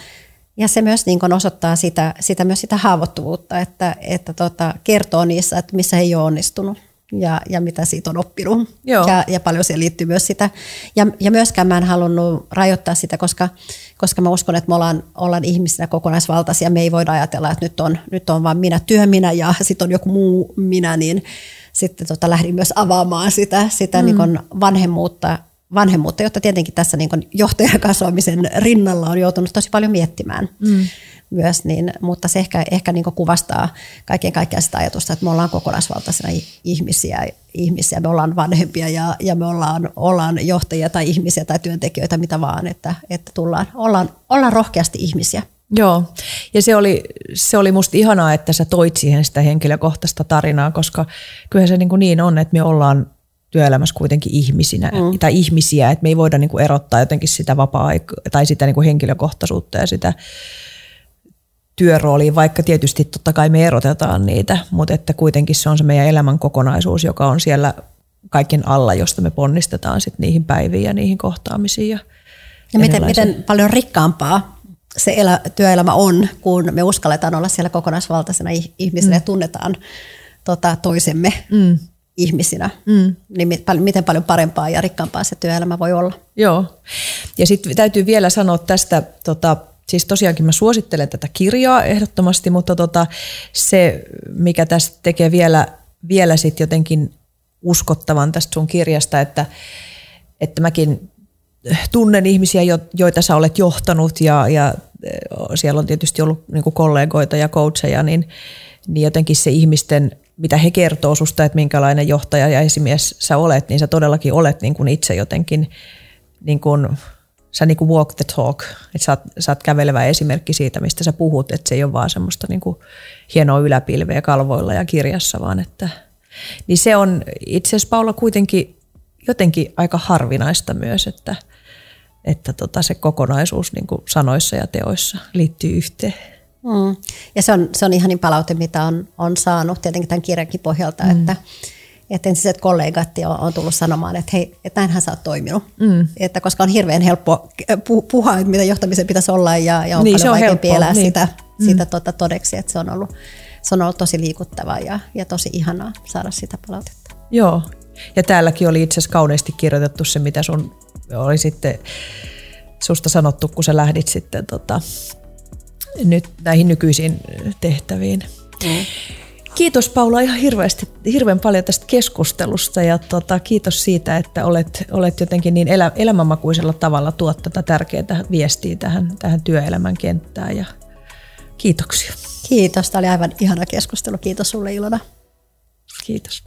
ja se myös niin osoittaa sitä, sitä, myös sitä haavoittuvuutta, että, että tota, kertoo niissä, että missä ei ole onnistunut ja, ja mitä siitä on oppinut. Joo. Ja, ja paljon siihen liittyy myös sitä. Ja, ja myöskään mä en halunnut rajoittaa sitä, koska, koska mä uskon, että me ollaan, ollaan ihmisinä kokonaisvaltaisia. Me ei voida ajatella, että nyt on, nyt on vain minä, työminä ja sitten on joku muu minä, niin sitten tota, lähdin myös avaamaan sitä, sitä mm. niin vanhemmuutta, vanhemmuutta, jotta tietenkin tässä niin johtajakasvamisen rinnalla on joutunut tosi paljon miettimään. Mm myös, niin, mutta se ehkä, ehkä niin kuvastaa kaiken kaikkiaan sitä ajatusta, että me ollaan kokonaisvaltaisena ihmisiä, ihmisiä me ollaan vanhempia ja, ja me ollaan, ollaan johtajia tai ihmisiä tai työntekijöitä, mitä vaan, että, että tullaan, ollaan, ollaan rohkeasti ihmisiä. Joo, ja se oli, se oli musta ihanaa, että sä toit siihen sitä henkilökohtaista tarinaa, koska kyllähän se niin, kuin niin on, että me ollaan työelämässä kuitenkin ihmisinä mm. tai ihmisiä, että me ei voida niin kuin erottaa jotenkin sitä vapaa tai sitä niin kuin henkilökohtaisuutta ja sitä työrooliin, vaikka tietysti totta kai me erotetaan niitä, mutta että kuitenkin se on se meidän elämän kokonaisuus, joka on siellä kaiken alla, josta me ponnistetaan sit niihin päiviin ja niihin kohtaamisiin. Ja, ja miten, miten paljon rikkaampaa se elä, työelämä on, kun me uskalletaan olla siellä kokonaisvaltaisena ihmisenä mm. ja tunnetaan tota, toisemme mm. ihmisinä. Mm. Niin miten paljon parempaa ja rikkaampaa se työelämä voi olla. Joo. Ja sitten täytyy vielä sanoa tästä tota, siis tosiaankin mä suosittelen tätä kirjaa ehdottomasti, mutta tota, se, mikä tästä tekee vielä, vielä sit jotenkin uskottavan tästä sun kirjasta, että, että mäkin tunnen ihmisiä, joita sä olet johtanut ja, ja siellä on tietysti ollut niin kollegoita ja coacheja, niin, niin jotenkin se ihmisten, mitä he kertoo susta, että minkälainen johtaja ja esimies sä olet, niin sä todellakin olet niin kuin itse jotenkin niin kuin, sä niin kuin walk the talk, että sä oot, sä oot kävelevä esimerkki siitä, mistä sä puhut, että se ei ole vaan semmoista niin kuin hienoa yläpilveä kalvoilla ja kirjassa, vaan että niin se on itse asiassa Paula kuitenkin jotenkin aika harvinaista myös, että, että tota se kokonaisuus niin kuin sanoissa ja teoissa liittyy yhteen. Mm. Ja se on, se on ihan niin palaute, mitä on, on saanut tietenkin tämän kirjankin pohjalta, mm. että, että entiset kollegat on, on tullut sanomaan, että hei, että näinhän sä oot toiminut. Mm. Että koska on hirveän helppo puhua, että mitä johtamisen pitäisi olla ja, ja on niin, paljon vaikeampi helppo, elää niin. sitä, mm. sitä tuota todeksi, että se on ollut, se on ollut tosi liikuttavaa ja, ja tosi ihanaa saada sitä palautetta. Joo, ja täälläkin oli itse asiassa kauneasti kirjoitettu se, mitä sun oli sitten susta sanottu, kun sä lähdit sitten tota, nyt näihin nykyisiin tehtäviin. Mm. Kiitos Paula ihan hirveästi, hirveän paljon tästä keskustelusta ja tota, kiitos siitä, että olet, olet jotenkin niin elä, elämänmakuisella tavalla tuot tätä tärkeää viestiä tähän, tähän työelämän kenttään ja kiitoksia. Kiitos, tämä oli aivan ihana keskustelu. Kiitos sulle Ilona. Kiitos.